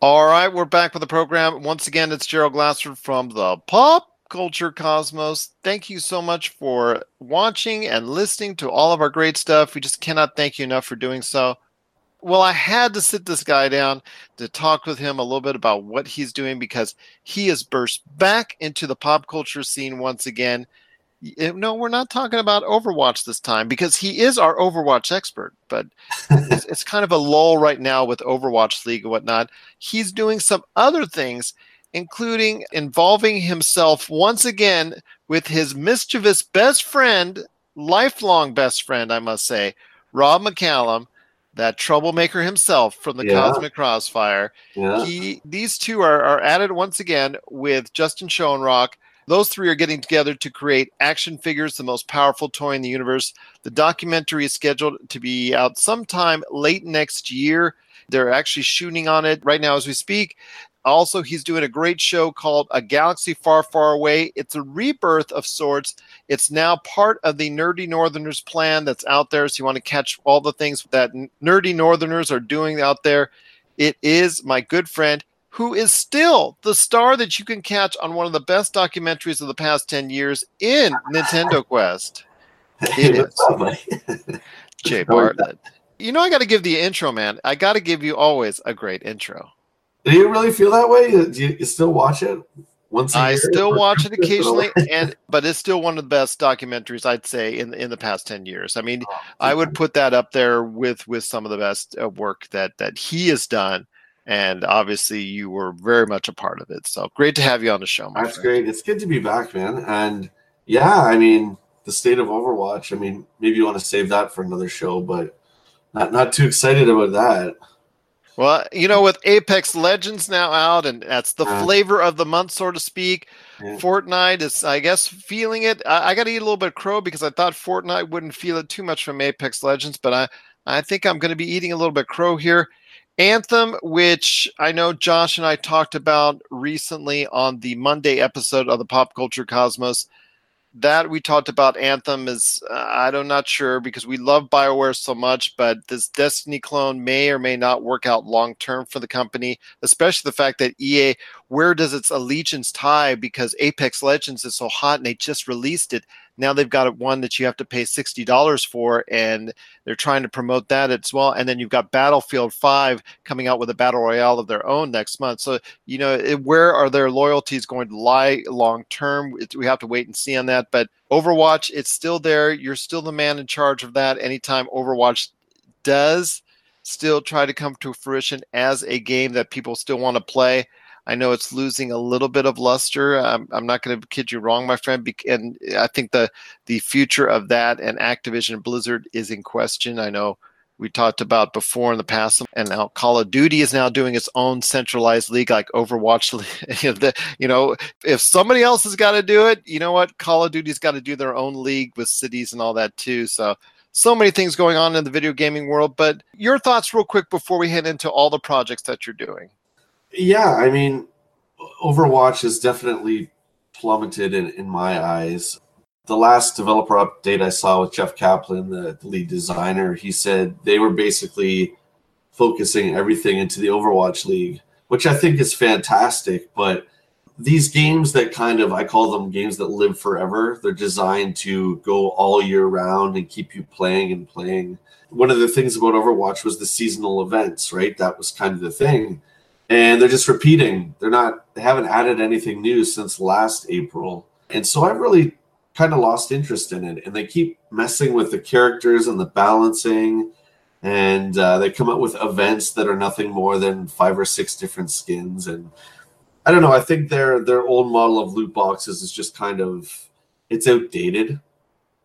S3: All right, we're back with the program. Once again, it's Gerald Glassford from the Pop Culture Cosmos. Thank you so much for watching and listening to all of our great stuff. We just cannot thank you enough for doing so. Well, I had to sit this guy down to talk with him a little bit about what he's doing because he has burst back into the pop culture scene once again. Eh, no, we're not talking about Overwatch this time because he is our Overwatch expert, but it's, it's kind of a lull right now with Overwatch League and whatnot. He's doing some other things including involving himself once again with his mischievous best friend, lifelong best friend, I must say, Rob McCallum, that troublemaker himself from the
S6: Yeah.
S3: Cosmic Crossfire.
S6: Yeah.
S3: He these two are, are at it once again with Justin Schoenrock. Those three are getting together to create action figures, the most powerful toy in the universe. The documentary is scheduled to be out sometime late next year. They're actually shooting on it right now as we speak. Also, he's doing a great show called A Galaxy Far, Far Away. It's a rebirth of sorts. It's now part of the Nerdy Northerners plan that's out there. So you want to catch all the things that Nerdy Northerners are doing out there. It is my good friend who is still the star that you can catch on one of the best documentaries of the past 10 years in Nintendo Quest. It is.
S6: What's up, buddy?
S3: Jay? Bartlett. You know, I got to give the intro, man. I got to give you always a great intro.
S6: Do you really feel that way? Do you, you still watch it once
S3: I still watch it
S6: Just in a
S3: occasionally, and but it's still one of the best documentaries I'd say in in the past ten years. I mean,
S6: Oh,
S3: I would put that up there with with some of the best uh, work that that he has done, and obviously you were very much a part of it. So great to have you on the show,
S6: That's
S3: friend.
S6: great. It's good to be back, man. And yeah, I mean, the state of Overwatch. I mean, maybe you want to save that for another show, but not not too excited about that.
S3: Well, you know, with Apex Legends now out, and that's the
S6: Yeah.
S3: flavor of the month, so to speak.
S6: Yeah.
S3: Fortnite is, I guess, feeling it. I, I got to eat a little bit of crow because I thought Fortnite wouldn't feel it too much from Apex Legends, but I, I think I'm going to be eating a little bit of crow here. Anthem, which I know Josh and I talked about recently on the Monday episode of the Pop Culture Cosmos. That we talked about Anthem is uh, I don't not sure because we love BioWare so much, but this Destiny clone may or may not work out long term for the company, especially the fact that EA where does its allegiance tie because Apex Legends is so hot and they just released it. Now they've got one that you have to pay sixty dollars for, and they're trying to promote that as well. And then you've got Battlefield Five coming out with a battle royale of their own next month. So you know it, where are their loyalties going to lie long term? We have to wait and see on that. But Overwatch, it's still there. You're still the man in charge of that. Anytime Overwatch does still try to come to fruition as a game that people still want to play. I know it's losing a little bit of luster. I'm, I'm not going to kid you wrong, my friend. And I think the the future of that and Activision Blizzard is in question. I know we talked about before in the past, and now Call of Duty is now doing its own centralized league like Overwatch. You know, if somebody else has got to do it, you know what? Call of Duty's got to do their own league with cities and all that too. So so many things going on in the video gaming world. But your thoughts, real quick, before we head into all the projects that you're doing.
S6: Yeah, I mean, Overwatch has definitely plummeted in, in my eyes. The last developer update I saw with Jeff Kaplan, the, the lead designer, he said they were basically focusing everything into the Overwatch League, which I think is fantastic. But these games that kind of, I call them games that live forever, they're designed to go all year round and keep you playing and playing. One of the things about Overwatch was the seasonal events, right? That was kind of the thing and they're just repeating. They're not. They haven't added anything new since last April, and so I've really kind of lost interest in it. And they keep messing with the characters and the balancing, and uh, they come up with events that are nothing more than five or six different skins. And I don't know. I think their their old model of loot boxes is just kind of it's outdated.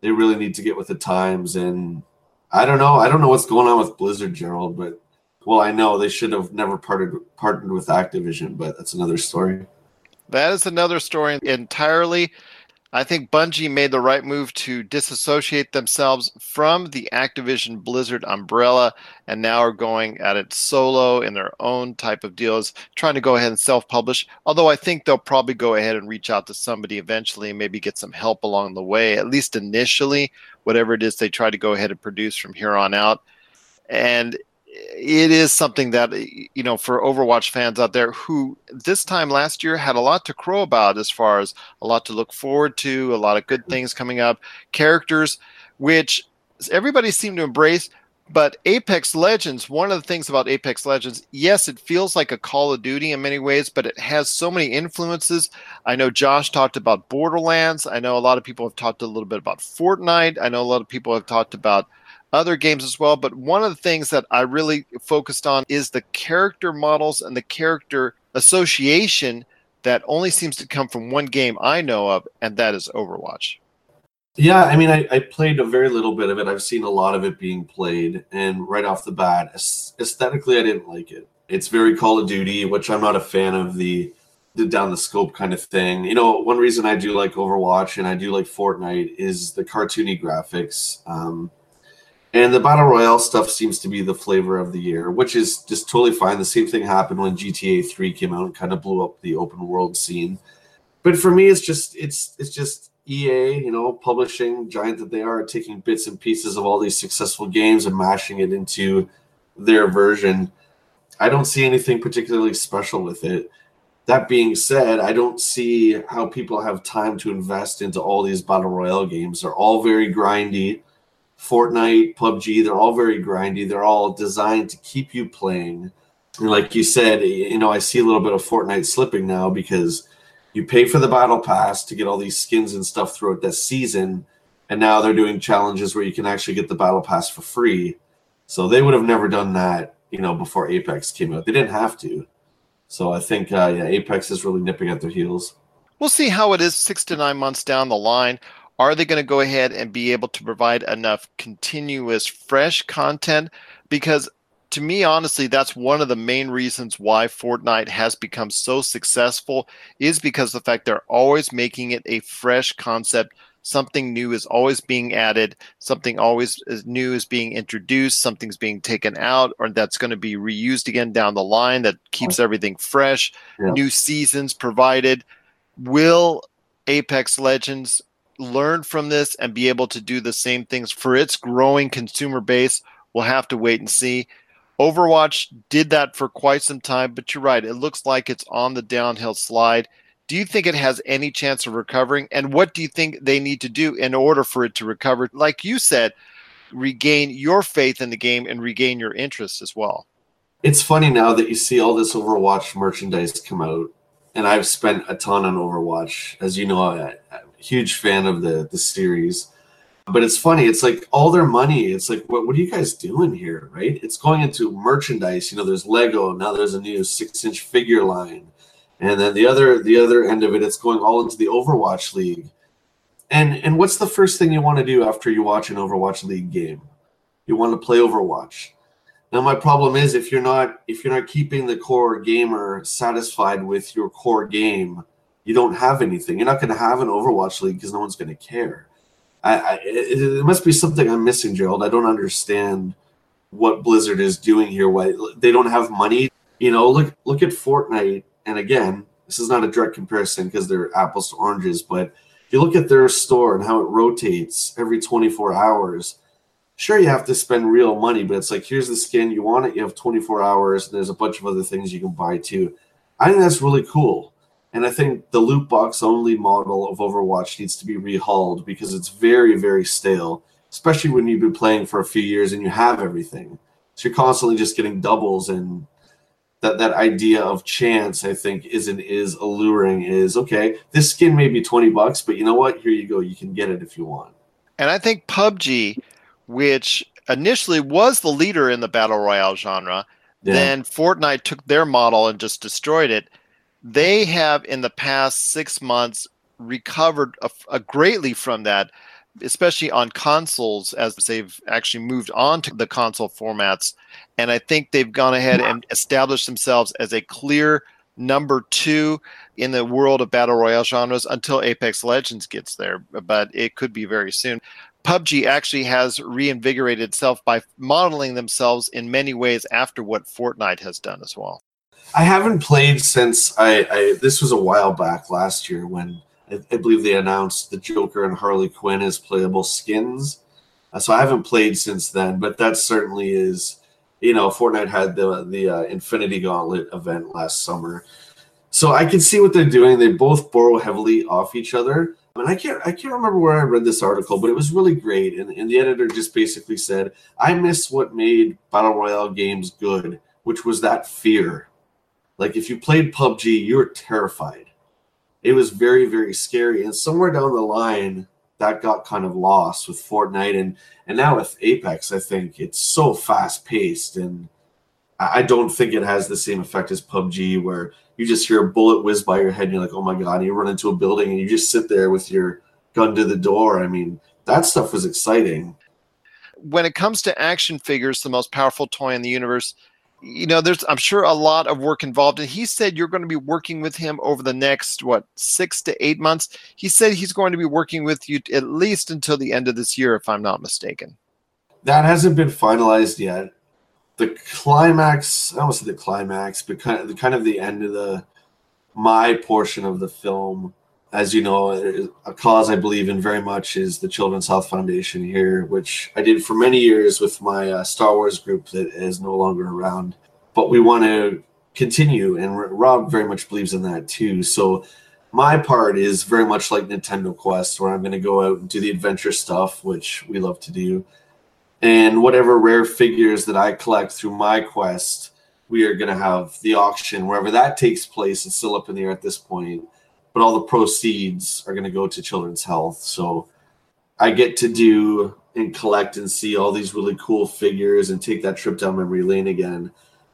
S6: They really need to get with the times, and I don't know. I don't know what's going on with Blizzard, Gerald, but well, I know they should have never partnered partnered with Activision, but that's another story.
S3: That is another story entirely. I think Bungie made the right move to disassociate themselves from the Activision Blizzard umbrella and now are going at it solo in their own type of deals, trying to go ahead and self publish. Although I think they'll probably go ahead and reach out to somebody eventually and maybe get some help along the way, at least initially, whatever it is they try to go ahead and produce from here on out. And it is something that eh, you know for Overwatch fans out there who this time last year had a lot to crow about as far as a lot to look forward to, a lot of good mm-hmm. things coming up, characters which everybody seemed to embrace. But Apex Legends, one of the things about Apex Legends, yes, it feels like a Call of Duty in many ways, but it has so many influences. I know Josh talked about Borderlands. I know a lot of people have talked a little bit about Fortnite. I know a lot of people have talked about other games as well. But one of the things that I really focused on is the character models and the character association that only seems to come from one game I know of, and that is Overwatch.
S6: Yeah, I mean, I, I, played a very little bit of it. I've seen a lot of it being played, and right off the bat, aesthetically, I didn't like it. It's very Call of Duty, which I'm not a fan of the the down the scope kind of thing. You know, one reason I do like Overwatch and I do like Fortnite is the cartoony graphics. Um, and the battle royale stuff seems to be the flavor of the year, which is just totally fine. The same thing happened when GTA 3 came out and kind of blew up the open world scene. But for me, it's just it's it's just EA, you know, publishing giant that they are, taking bits and pieces of all these successful games and mashing it into their version. I don't see anything particularly special with it. That being said, I don't see how people have time to invest into all these battle royale games. They're all very grindy Fortnite, PUBG, they're all very grindy. They're all designed to keep you playing. And like you said, you know, I see a little bit of Fortnite slipping now because you pay for the battle pass to get all these skins and stuff throughout this season. And now they're doing challenges where you can actually get the battle pass for free. So they would have never done that, you know, before Apex came out. They didn't have to. So I think, uh, yeah, Apex is really nipping at their heels.
S3: We'll see how it is six to nine months down the line. Are they going to go ahead and be able to provide enough continuous, fresh content? Because to me, honestly, that's one of the main reasons why Fortnite has become so successful is because the fact they're always making it a fresh concept. Something new is always being added. Something always is new is being introduced. Something's being taken out, or that's going to be reused again down the line. That keeps everything fresh. Yeah. New seasons provided. Will Apex Legends learn from this and be able to do the same things for its growing consumer base, we'll have to wait and see. Overwatch did that for quite some time, but you're right. It looks like it's on the downhill slide. Do you think it has any chance of recovering? And what do you think they need to do in order for it to recover? Like you said, regain your faith in the game and regain your interest as well.
S6: It's funny now that you see all this Overwatch merchandise come out, and I've spent a ton on Overwatch. As you know, I, huge fan of the the series. But it's funny. It's like all their money. It's like, what, what are you guys doing here, right? It's going into merchandise. You know, there's Lego. Now there's a new six inch figure line, and then the other the other end of it, it's going all into the Overwatch League. And and what's the first thing you want to do after you watch an Overwatch League game? You want to play Overwatch. Now my problem is if you're not if you're not keeping the core gamer satisfied with your core game, you don't have anything. You're not going to have an Overwatch League because no one's going to care. I, I it, it must be something I'm missing, Gerald. I don't understand what Blizzard is doing here. Why they don't have money? You know, look look at Fortnite, and again, this is not a direct comparison because they're apples to oranges, but if you look at their store and how it rotates every 24 hours, sure you have to spend real money, but it's like here's the skin, you want it, you have 24 hours, and there's a bunch of other things you can buy too. I think that's really cool. And I think the loot box only model of Overwatch needs to be rehauled because it's very, very stale, especially when you've been playing for a few years and you have everything. So you're constantly just getting doubles and that that idea of chance, I think, isn't is alluring. Is okay. This skin may be twenty bucks, but you know what? Here you go. You can get it if you want.
S3: And I think PUBG, which initially was the leader in the battle royale genre, yeah. then Fortnite took their model and just destroyed it. They have in the past six months recovered a, a greatly from that especially on consoles as they've actually moved on to the console formats. And I think they've gone ahead and established themselves as a clear number two in the world of battle royale genres until Apex Legends gets there, but it could be very soon. PUBG actually has reinvigorated itself by modeling themselves in many ways after what Fortnite has done as well.
S6: I haven't played since I, I this was a while back last year when I, I, believe they announced the Joker and Harley Quinn as playable skins. Uh, so I haven't played since then, but that certainly is, you know, Fortnite had the the uh, Infinity Gauntlet event last summer, so I can see what they're doing. They both borrow heavily off each other. And I can't I can't remember where I read this article, but it was really great. And, and the editor just basically said, I miss what made Battle Royale games good, which was that fear. Like if you played PUBG, you were terrified. It was very very scary and somewhere down the line that got kind of lost with Fortnite and and now with Apex I think it's so fast paced and I don't think it has the same effect as PUBG where you just hear a bullet whiz by your head and you're like oh my god and you run into a building and you just sit there with your gun to the door. I mean that stuff was exciting.
S3: When it comes to action figures the most powerful toy in the universe you know, there's I'm sure a lot of work involved. And he said you're going to be working with him over the next what six to eight months. He said he's going to be working with you at least until the end of this year, if I'm not mistaken.
S6: That hasn't been finalized yet. The climax, I don't want say the climax, but kind of the kind of the end of the my portion of the film as you know, a cause I believe in very much is the Children's Health Foundation here, which I did for many years with my uh, Star Wars group that is no longer around. But we want to continue, and Rob very much believes in that too. So my part is very much like Nintendo Quest, where I'm going to go out and do the adventure stuff, which we love to do. And whatever rare figures that I collect through my quest, we are going to have the auction wherever that takes place. It's still up in the air at this point but all the proceeds are going to go to children's health. So I get to do and collect and see all these really cool figures and take that trip down memory lane again.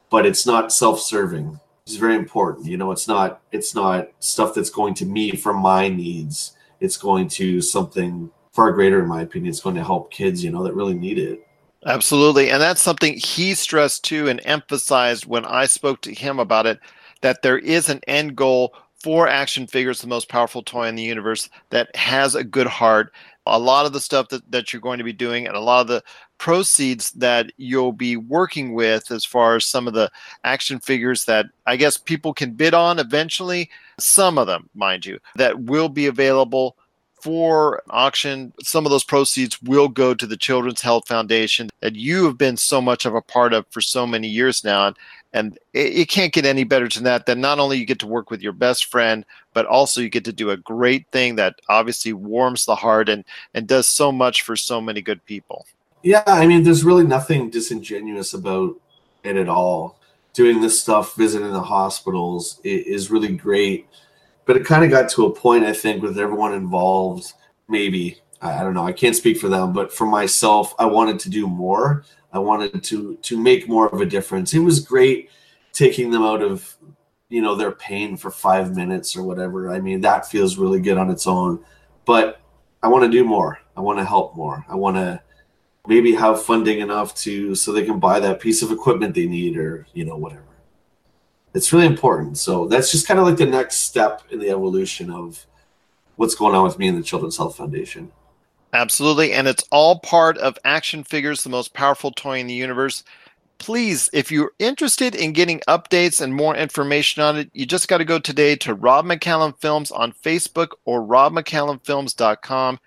S6: But it's not self-serving. It's very important. You know, it's not it's not stuff that's going to me for my needs. It's going to something far greater, in my opinion. It's going to help kids, you know, that really need it.
S3: Absolutely. And that's something he stressed too and emphasized when I spoke to him about it that there is an end goal for action figures the most powerful toy in the universe that has a good heart. A lot of the stuff that, that you're going to be doing and a lot of the proceeds that you'll be working with as far as some of the action figures that i guess people can bid on eventually some of them mind you that will be available for auction. Some of those proceeds will go to the children's health foundation that you have been so much of a part of for so many years now. And it, it, can't get any better than that. Then not only you get to work with your best friend, but also you get to do a great thing that obviously warms the heart and and does so much for so many good people.
S6: Yeah, I mean, there's really nothing disingenuous about it at all. Doing this stuff, visiting the hospitals is really great, but it kind of got to a point, I think, with everyone involved. Maybe I don't know. I can't speak for them, but for myself, I wanted to do more. I wanted to to make more of a difference. It was great taking them out of you know their pain for five minutes or whatever. I mean that feels really good on its own, but I want to do more. I want to help more. I want to maybe have funding enough to so they can buy that piece of equipment they need or you know whatever. It's really important. So that's just kind of like the next step in the evolution of what's going on with me and the Children's Health Foundation.
S3: Absolutely. And it's all part of Action Figures, the most powerful toy in the universe. Please, if you're interested in getting updates and more information on it, you just got to go today to Rob McCallum Films on Facebook or robmccallumfilms.com.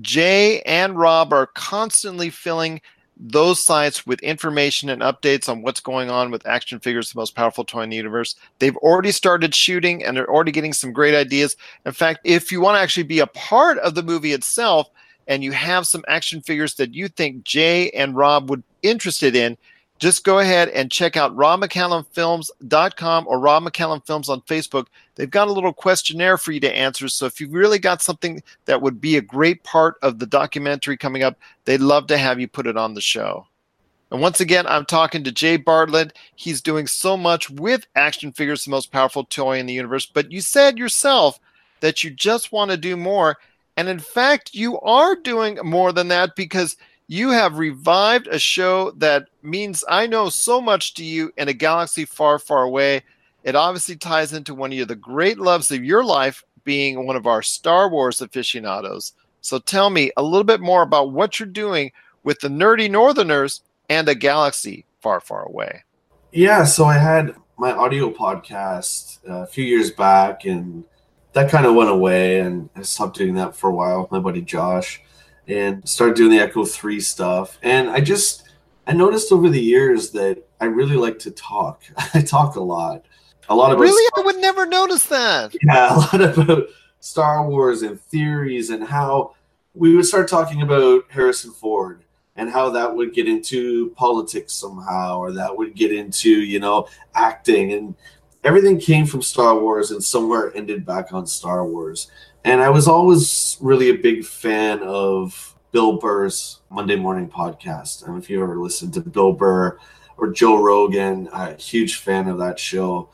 S3: Jay and Rob are constantly filling those sites with information and updates on what's going on with action figures, the most powerful toy in the universe. They've already started shooting and they're already getting some great ideas. In fact, if you want to actually be a part of the movie itself and you have some action figures that you think Jay and Rob would be interested in, just go ahead and check out robmccallumfilms.com or Rob McCallum Films on Facebook. They've got a little questionnaire for you to answer. So if you've really got something that would be a great part of the documentary coming up, they'd love to have you put it on the show. And once again, I'm talking to Jay Bartlett. He's doing so much with action figures, the most powerful toy in the universe. But you said yourself that you just want to do more. And in fact, you are doing more than that because – you have revived a show that means I know so much to you in a galaxy far, far away. It obviously ties into one of the great loves of your life, being one of our Star Wars aficionados. So tell me a little bit more about what you're doing with the Nerdy Northerners and a galaxy far, far away.
S6: Yeah, so I had my audio podcast uh, a few years back, and that kind of went away, and I stopped doing that for a while with my buddy Josh and started doing the Echo 3 stuff. And I just, I noticed over the years that I really like to talk. I talk a lot. A lot about
S3: Really? Star- I would never notice that.
S6: Yeah, a lot about Star Wars and theories and how we would start talking about Harrison Ford and how that would get into politics somehow or that would get into, you know, acting and everything came from Star Wars and somewhere ended back on Star Wars. And I was always really a big fan of Bill Burr's Monday Morning Podcast. Know if you ever listened to Bill Burr or Joe Rogan. A huge fan of that show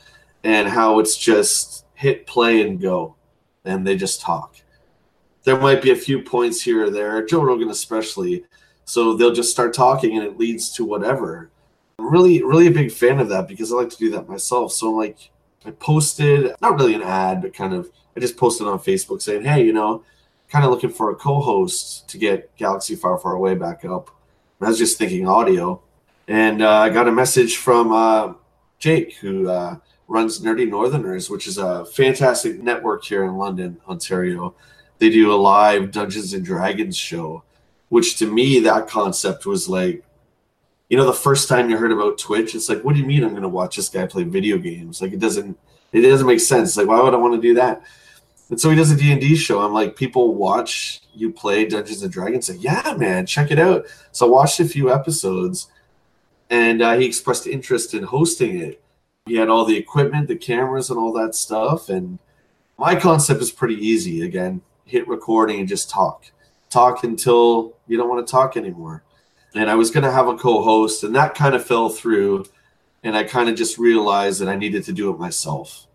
S6: and how it's just hit play and go and they just talk. There might be a few points here or there, Joe Rogan especially. So they'll just start talking and it leads to whatever. I'm really, really a big fan of that because I like to do that myself. So like I posted not really an ad, but kind of I just posted on Facebook saying, hey, you know, kind of looking for a co-host to get Galaxy Far Far Away back up. And I was just thinking audio, and uh, I got a message from uh, Jake who uh, runs Nerdy Northerners, which is a fantastic network here in London, Ontario. They do a live Dungeons and Dragons show, which to me that concept was like you know the first time you heard about twitch it's like what do you mean i'm going to watch this guy play video games like it doesn't it doesn't make sense like why would i want to do that and so he does a D&D show. I'm like, people watch you play Dungeons and Dragons. Say, yeah, man, check it out. So I watched a few episodes, and uh, he expressed interest in hosting it. He had all the equipment, the cameras, and all that stuff. And my concept is pretty easy. Again, hit recording and just talk. Talk until you don't want to talk anymore. And I was going to have a co-host, and that kind of fell through. And I kind of just realized that I needed to do it myself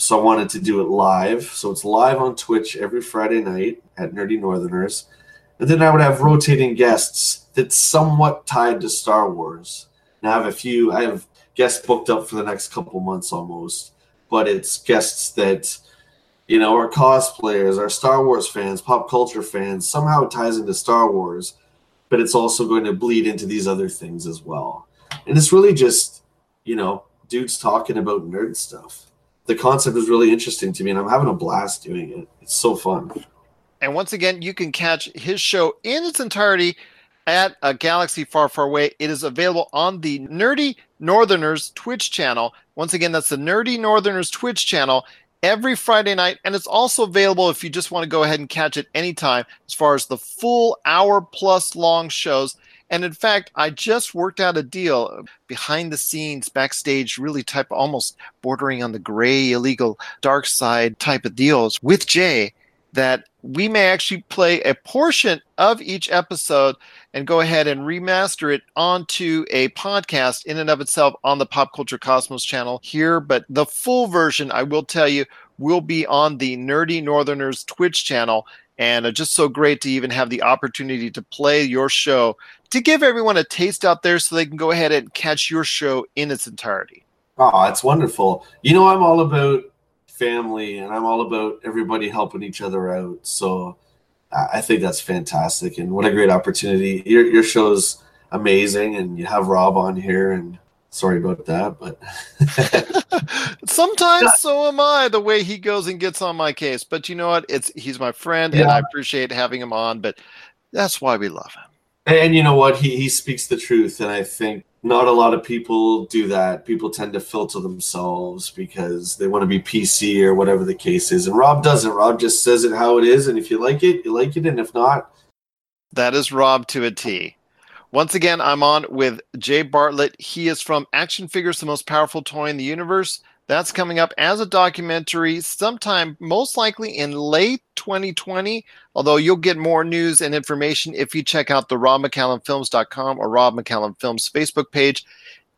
S6: so I wanted to do it live. So it's live on Twitch every Friday night at Nerdy Northerners. And then I would have rotating guests that's somewhat tied to Star Wars. Now I have a few, I have guests booked up for the next couple months almost, but it's guests that, you know, are cosplayers, are Star Wars fans, pop culture fans, somehow it ties into Star Wars, but it's also going to bleed into these other things as well. And it's really just, you know, dudes talking about nerd stuff the concept is really interesting to me, and I'm having a blast doing it. It's so fun.
S3: And once again, you can catch his show in its entirety at a galaxy far, far away. It is available on the Nerdy Northerners Twitch channel. Once again, that's the Nerdy Northerners Twitch channel every Friday night. And it's also available if you just want to go ahead and catch it anytime as far as the full hour plus long shows. And in fact, I just worked out a deal uh, behind the scenes, backstage, really type almost bordering on the gray, illegal, dark side type of deals with Jay that we may actually play a portion of each episode and go ahead and remaster it onto a podcast in and of itself on the Pop Culture Cosmos channel here. But the full version, I will tell you, will be on the Nerdy Northerners Twitch channel. And uh, just so great to even have the opportunity to play your show to give everyone a taste out there so they can go ahead and catch your show in its entirety.
S6: Oh, it's wonderful. You know, I'm all about family and I'm all about everybody helping each other out. So I think that's fantastic, and what a great opportunity. Your your show's amazing, and you have Rob on here, and sorry about that, but
S3: Sometimes so am I. The way he goes and gets on my case, but you know what? It's he's my friend, and I appreciate having him on. But that's why we love him.
S6: and you know what? He he speaks the truth, and I think not a lot of people do that. People tend to filter themselves because they want to be PC or whatever the case is, and Rob doesn't. Rob just says it how it is, and if you like it, you like it, and if not,
S3: That is Rob to a T. Once again, I'm on with Jay Bartlett. He is from Action Figures, the most powerful toy in the universe. That's coming up as a documentary sometime, most likely in late 2020. Although you'll get more news and information if you check out the Rob McCallum robmccallumfilms.com or Rob McCallum Films Facebook page.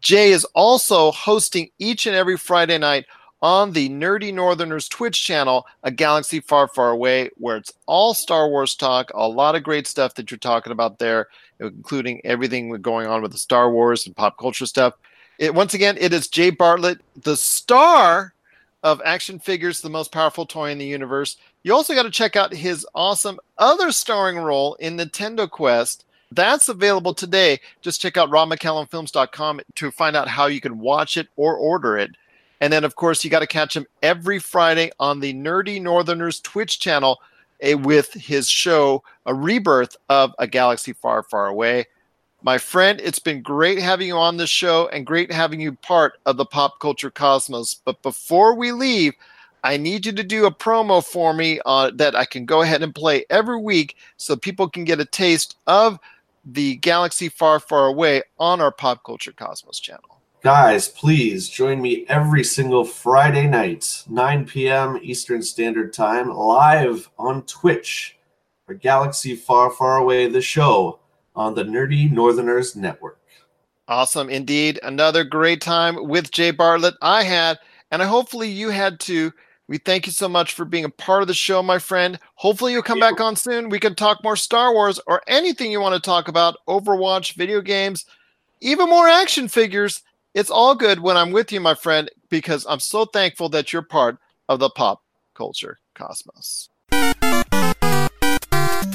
S3: Jay is also hosting each and every Friday night on the Nerdy Northerners Twitch channel, A Galaxy Far, Far Away, where it's all Star Wars talk, a lot of great stuff that you're talking about there, including everything going on with the Star Wars and pop culture stuff. It, once again, it is Jay Bartlett, the star of Action Figures, the most powerful toy in the universe. You also got to check out his awesome other starring role in Nintendo Quest. That's available today. Just check out robmccallumfilms.com to find out how you can watch it or order it. And then, of course, you got to catch him every Friday on the Nerdy Northerners Twitch channel eh, with his show, A Rebirth of a Galaxy Far, Far Away. My friend, it's been great having you on the show and great having you part of the pop culture cosmos. But before we leave, I need you to do a promo for me uh, that I can go ahead and play every week so people can get a taste of the Galaxy Far, Far Away on our Pop Culture Cosmos channel.
S6: Guys, please join me every single Friday night, 9 p.m. Eastern Standard Time, live on Twitch for Galaxy Far, Far Away, the show on the Nerdy Northerners Network.
S3: Awesome indeed. Another great time with Jay Bartlett I had, and I hopefully you had too. We thank you so much for being a part of the show, my friend. Hopefully you'll come back on soon. We can talk more Star Wars or anything you want to talk about, Overwatch, video games, even more action figures. It's all good when I'm with you, my friend, because I'm so thankful that you're part of the pop culture cosmos.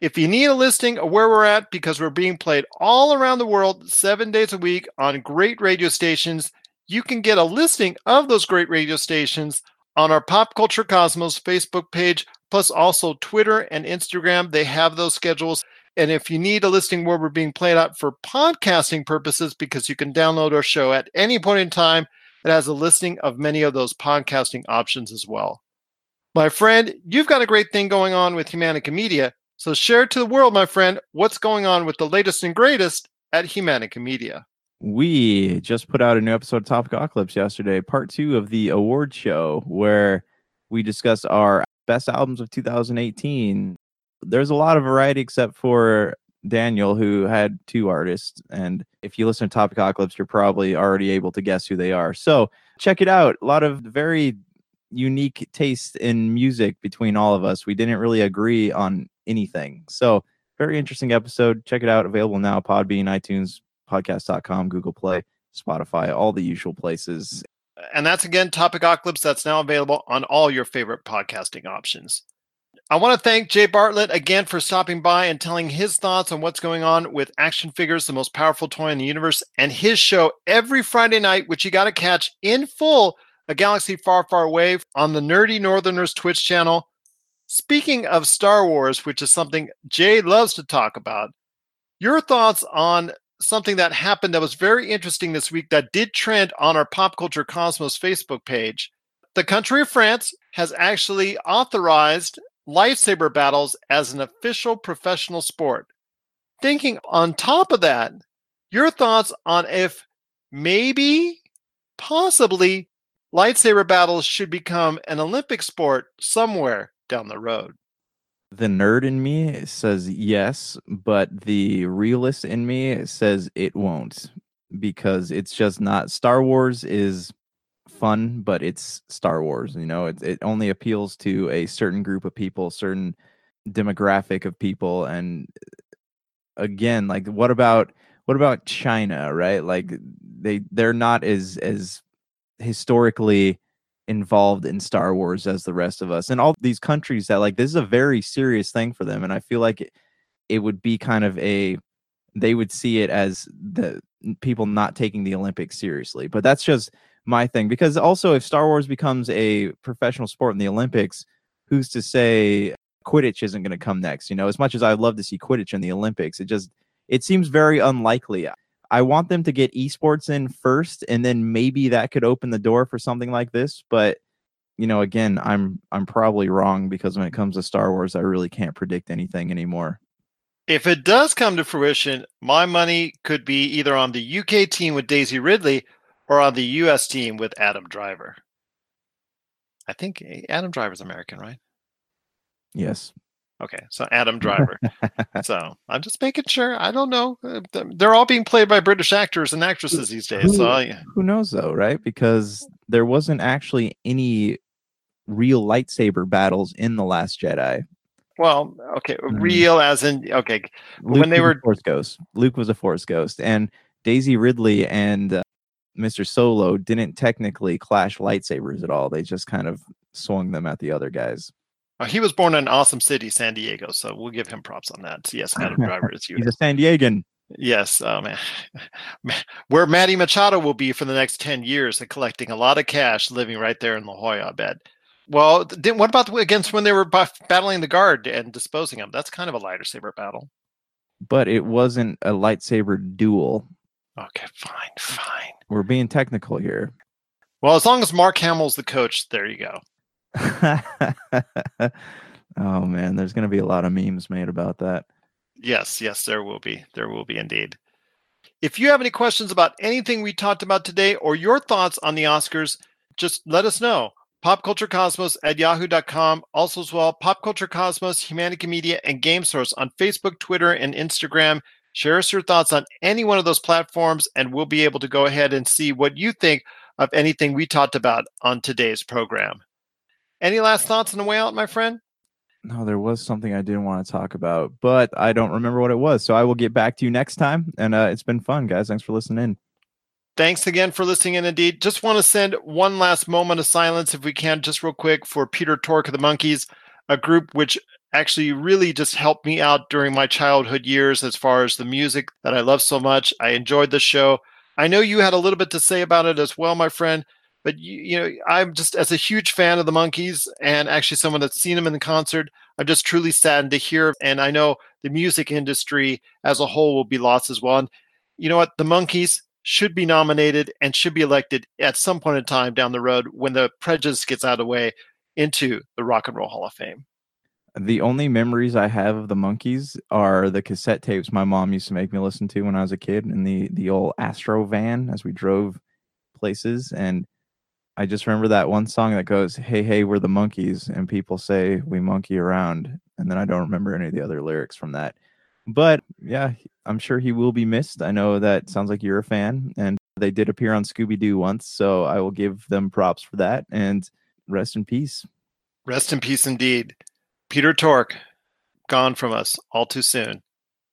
S3: If you need a listing of where we're at, because we're being played all around the world seven days a week on great radio stations, you can get a listing of those great radio stations on our Pop Culture Cosmos Facebook page, plus also Twitter and Instagram. They have those schedules. And if you need a listing where we're being played out for podcasting purposes, because you can download our show at any point in time, it has a listing of many of those podcasting options as well. My friend, you've got a great thing going on with Humanica Media. So share to the world, my friend, what's going on with the latest and greatest at Humanica Media.
S5: We just put out a new episode of Topic Eclipse yesterday, part two of the award show, where we discuss our best albums of 2018. There's a lot of variety except for Daniel, who had two artists. And if you listen to Topic Eclipse, you're probably already able to guess who they are. So check it out. A lot of very unique taste in music between all of us. We didn't really agree on anything. So very interesting episode. Check it out. Available now, Podbean, iTunes, podcast.com, Google Play, Spotify, all the usual places.
S3: And that's again Topic Eclipse that's now available on all your favorite podcasting options. I want to thank Jay Bartlett again for stopping by and telling his thoughts on what's going on with Action Figures, the most powerful toy in the universe, and his show every Friday night, which you got to catch in full, A Galaxy Far, Far Away, on the Nerdy Northerners Twitch channel. Speaking of Star Wars, which is something Jay loves to talk about, your thoughts on something that happened that was very interesting this week that did trend on our Pop Culture Cosmos Facebook page. The country of France has actually authorized lightsaber battles as an official professional sport. Thinking on top of that, your thoughts on if maybe, possibly, lightsaber battles should become an Olympic sport somewhere down the road.
S5: The nerd in me says yes, but the realist in me says it won't because it's just not. Star Wars is fun, but it's Star Wars. You know, it, it only appeals to a certain group of people, certain demographic of people. And uh, again, like, what about what about China? Right? Like, they they're not as as historically involved in Star Wars as the rest of us. And all these countries that like this is a very serious thing for them. And I feel like it, it would be kind of a they would see it as the people not taking the Olympics seriously. But that's just my thing because also if Star Wars becomes a professional sport in the Olympics, who's to say Quidditch isn't going to come next? You know, as much as I'd love to see Quidditch in the Olympics, it just it seems very unlikely. I want them to get esports in first, and then maybe that could open the door for something like this. But you know, again, I'm I'm probably wrong because when it comes to Star Wars, I really can't predict anything anymore.
S3: If it does come to fruition, my money could be either on the UK team with Daisy Ridley or on the US team with Adam Driver. I think eh, Adam Driver's American, right?
S5: Yes.
S3: Okay, so Adam Driver. so I'm just making sure. I don't know. Uh, they're all being played by British actors and actresses these days.
S5: Who,
S3: so yeah.
S5: who knows though, right? Because there wasn't actually any real lightsaber battles in the Last Jedi.
S3: Well, okay, real as in okay.
S5: Luke
S3: when they were
S5: Force Ghost, Luke was a Force Ghost, and Daisy Ridley and uh, Mr. Solo didn't technically clash lightsabers at all. They just kind of swung them at the other guys.
S3: Uh, he was born in awesome city, San Diego, so we'll give him props on that. Yes, Adam Driver is you.
S5: He's a San Diegan.
S3: Yes, oh man. where Manny Machado will be for the next ten years, and collecting a lot of cash, living right there in La Jolla, I bet. Well, then what about against when they were battling the guard and disposing of them? That's kind of a lighter saber battle.
S5: But it wasn't a lightsaber duel.
S3: Okay, fine, fine.
S5: We're being technical here.
S3: Well, as long as Mark Hamill's the coach, there you go.
S5: oh man, there's going to be a lot of memes made about that.
S3: Yes, yes, there will be. There will be indeed. If you have any questions about anything we talked about today or your thoughts on the Oscars, just let us know. Popculturecosmos at yahoo.com. Also, as well, Pop Culture Cosmos, Humanity Media, and Game Source on Facebook, Twitter, and Instagram. Share us your thoughts on any one of those platforms, and we'll be able to go ahead and see what you think of anything we talked about on today's program. Any last thoughts on the way out, my friend?
S5: No, there was something I didn't want to talk about, but I don't remember what it was. So I will get back to you next time. And uh, it's been fun, guys. Thanks for listening in.
S3: Thanks again for listening in. Indeed, just want to send one last moment of silence, if we can, just real quick, for Peter Tork of the Monkees a group which actually really just helped me out during my childhood years as far as the music that I love so much. I enjoyed the show. I know you had a little bit to say about it as well, my friend. But you, you know, I'm just as a huge fan of the Monkees and actually someone that's seen them in the concert. I'm just truly saddened to hear, and I know the music industry as a whole will be lost as well. And you know what? The Monkees should be nominated and should be elected at some point in time down the road when the prejudice gets out of the way into the Rock and Roll Hall of Fame.
S5: The only memories I have of the Monkees are the cassette tapes my mom used to make me listen to when I was a kid in the the old Astro van as we drove places and I just remember that one song that goes, "Hey, hey, we're the Monkees," and people say we monkey around, and then I don't remember any of the other lyrics from that. But yeah, I'm sure he will be missed. I know that sounds like you're a fan, and they did appear on Scooby Doo once, so I will give them props for that. And rest in peace.
S3: Rest in peace, indeed. Peter Tork, gone from us all too soon.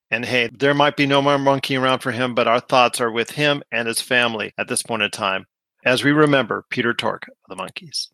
S3: And hey, there might be no more monkeying around for him, but our thoughts are with him and his family at this point in time as we remember Peter Tork of the Monkees.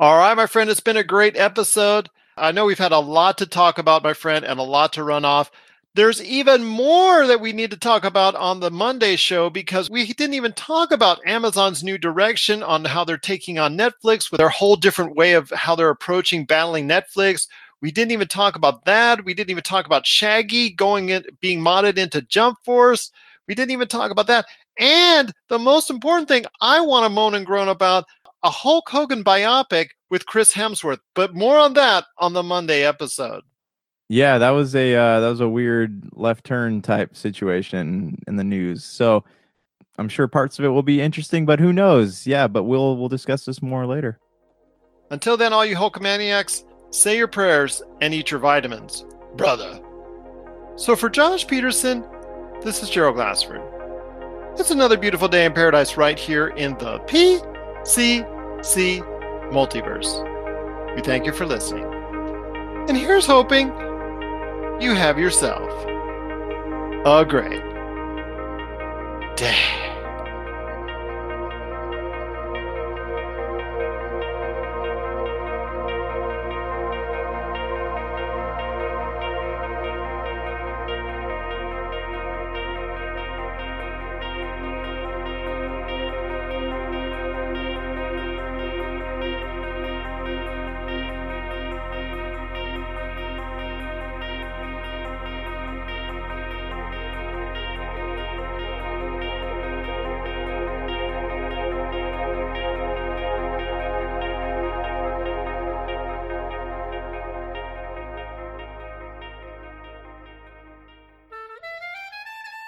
S3: All right, my friend, it's been a great episode. I know we've had a lot to talk about, my friend, and a lot to run off. There's even more that we need to talk about on the Monday show because we didn't even talk about Amazon's new direction on how they're taking on Netflix with their whole different way of how they're approaching battling Netflix. We didn't even talk about that. We didn't even talk about Shaggy going in, being modded into Jump Force. We didn't even talk about that. And the most important thing I want to moan and groan about a Hulk Hogan biopic with Chris Hemsworth. But more on that on the Monday episode.
S5: Yeah, that was a uh, that was a weird left turn type situation in the news. So I'm sure parts of it will be interesting, but who knows? Yeah, but we'll we'll discuss this more later.
S3: Until then, all you Hulkamaniacs, say your prayers and eat your vitamins, brother. So for Josh Peterson, this is Gerald Glassford. It's another beautiful day in paradise right here in the PCC multiverse. We thank you for listening. And here's hoping you have yourself a great day.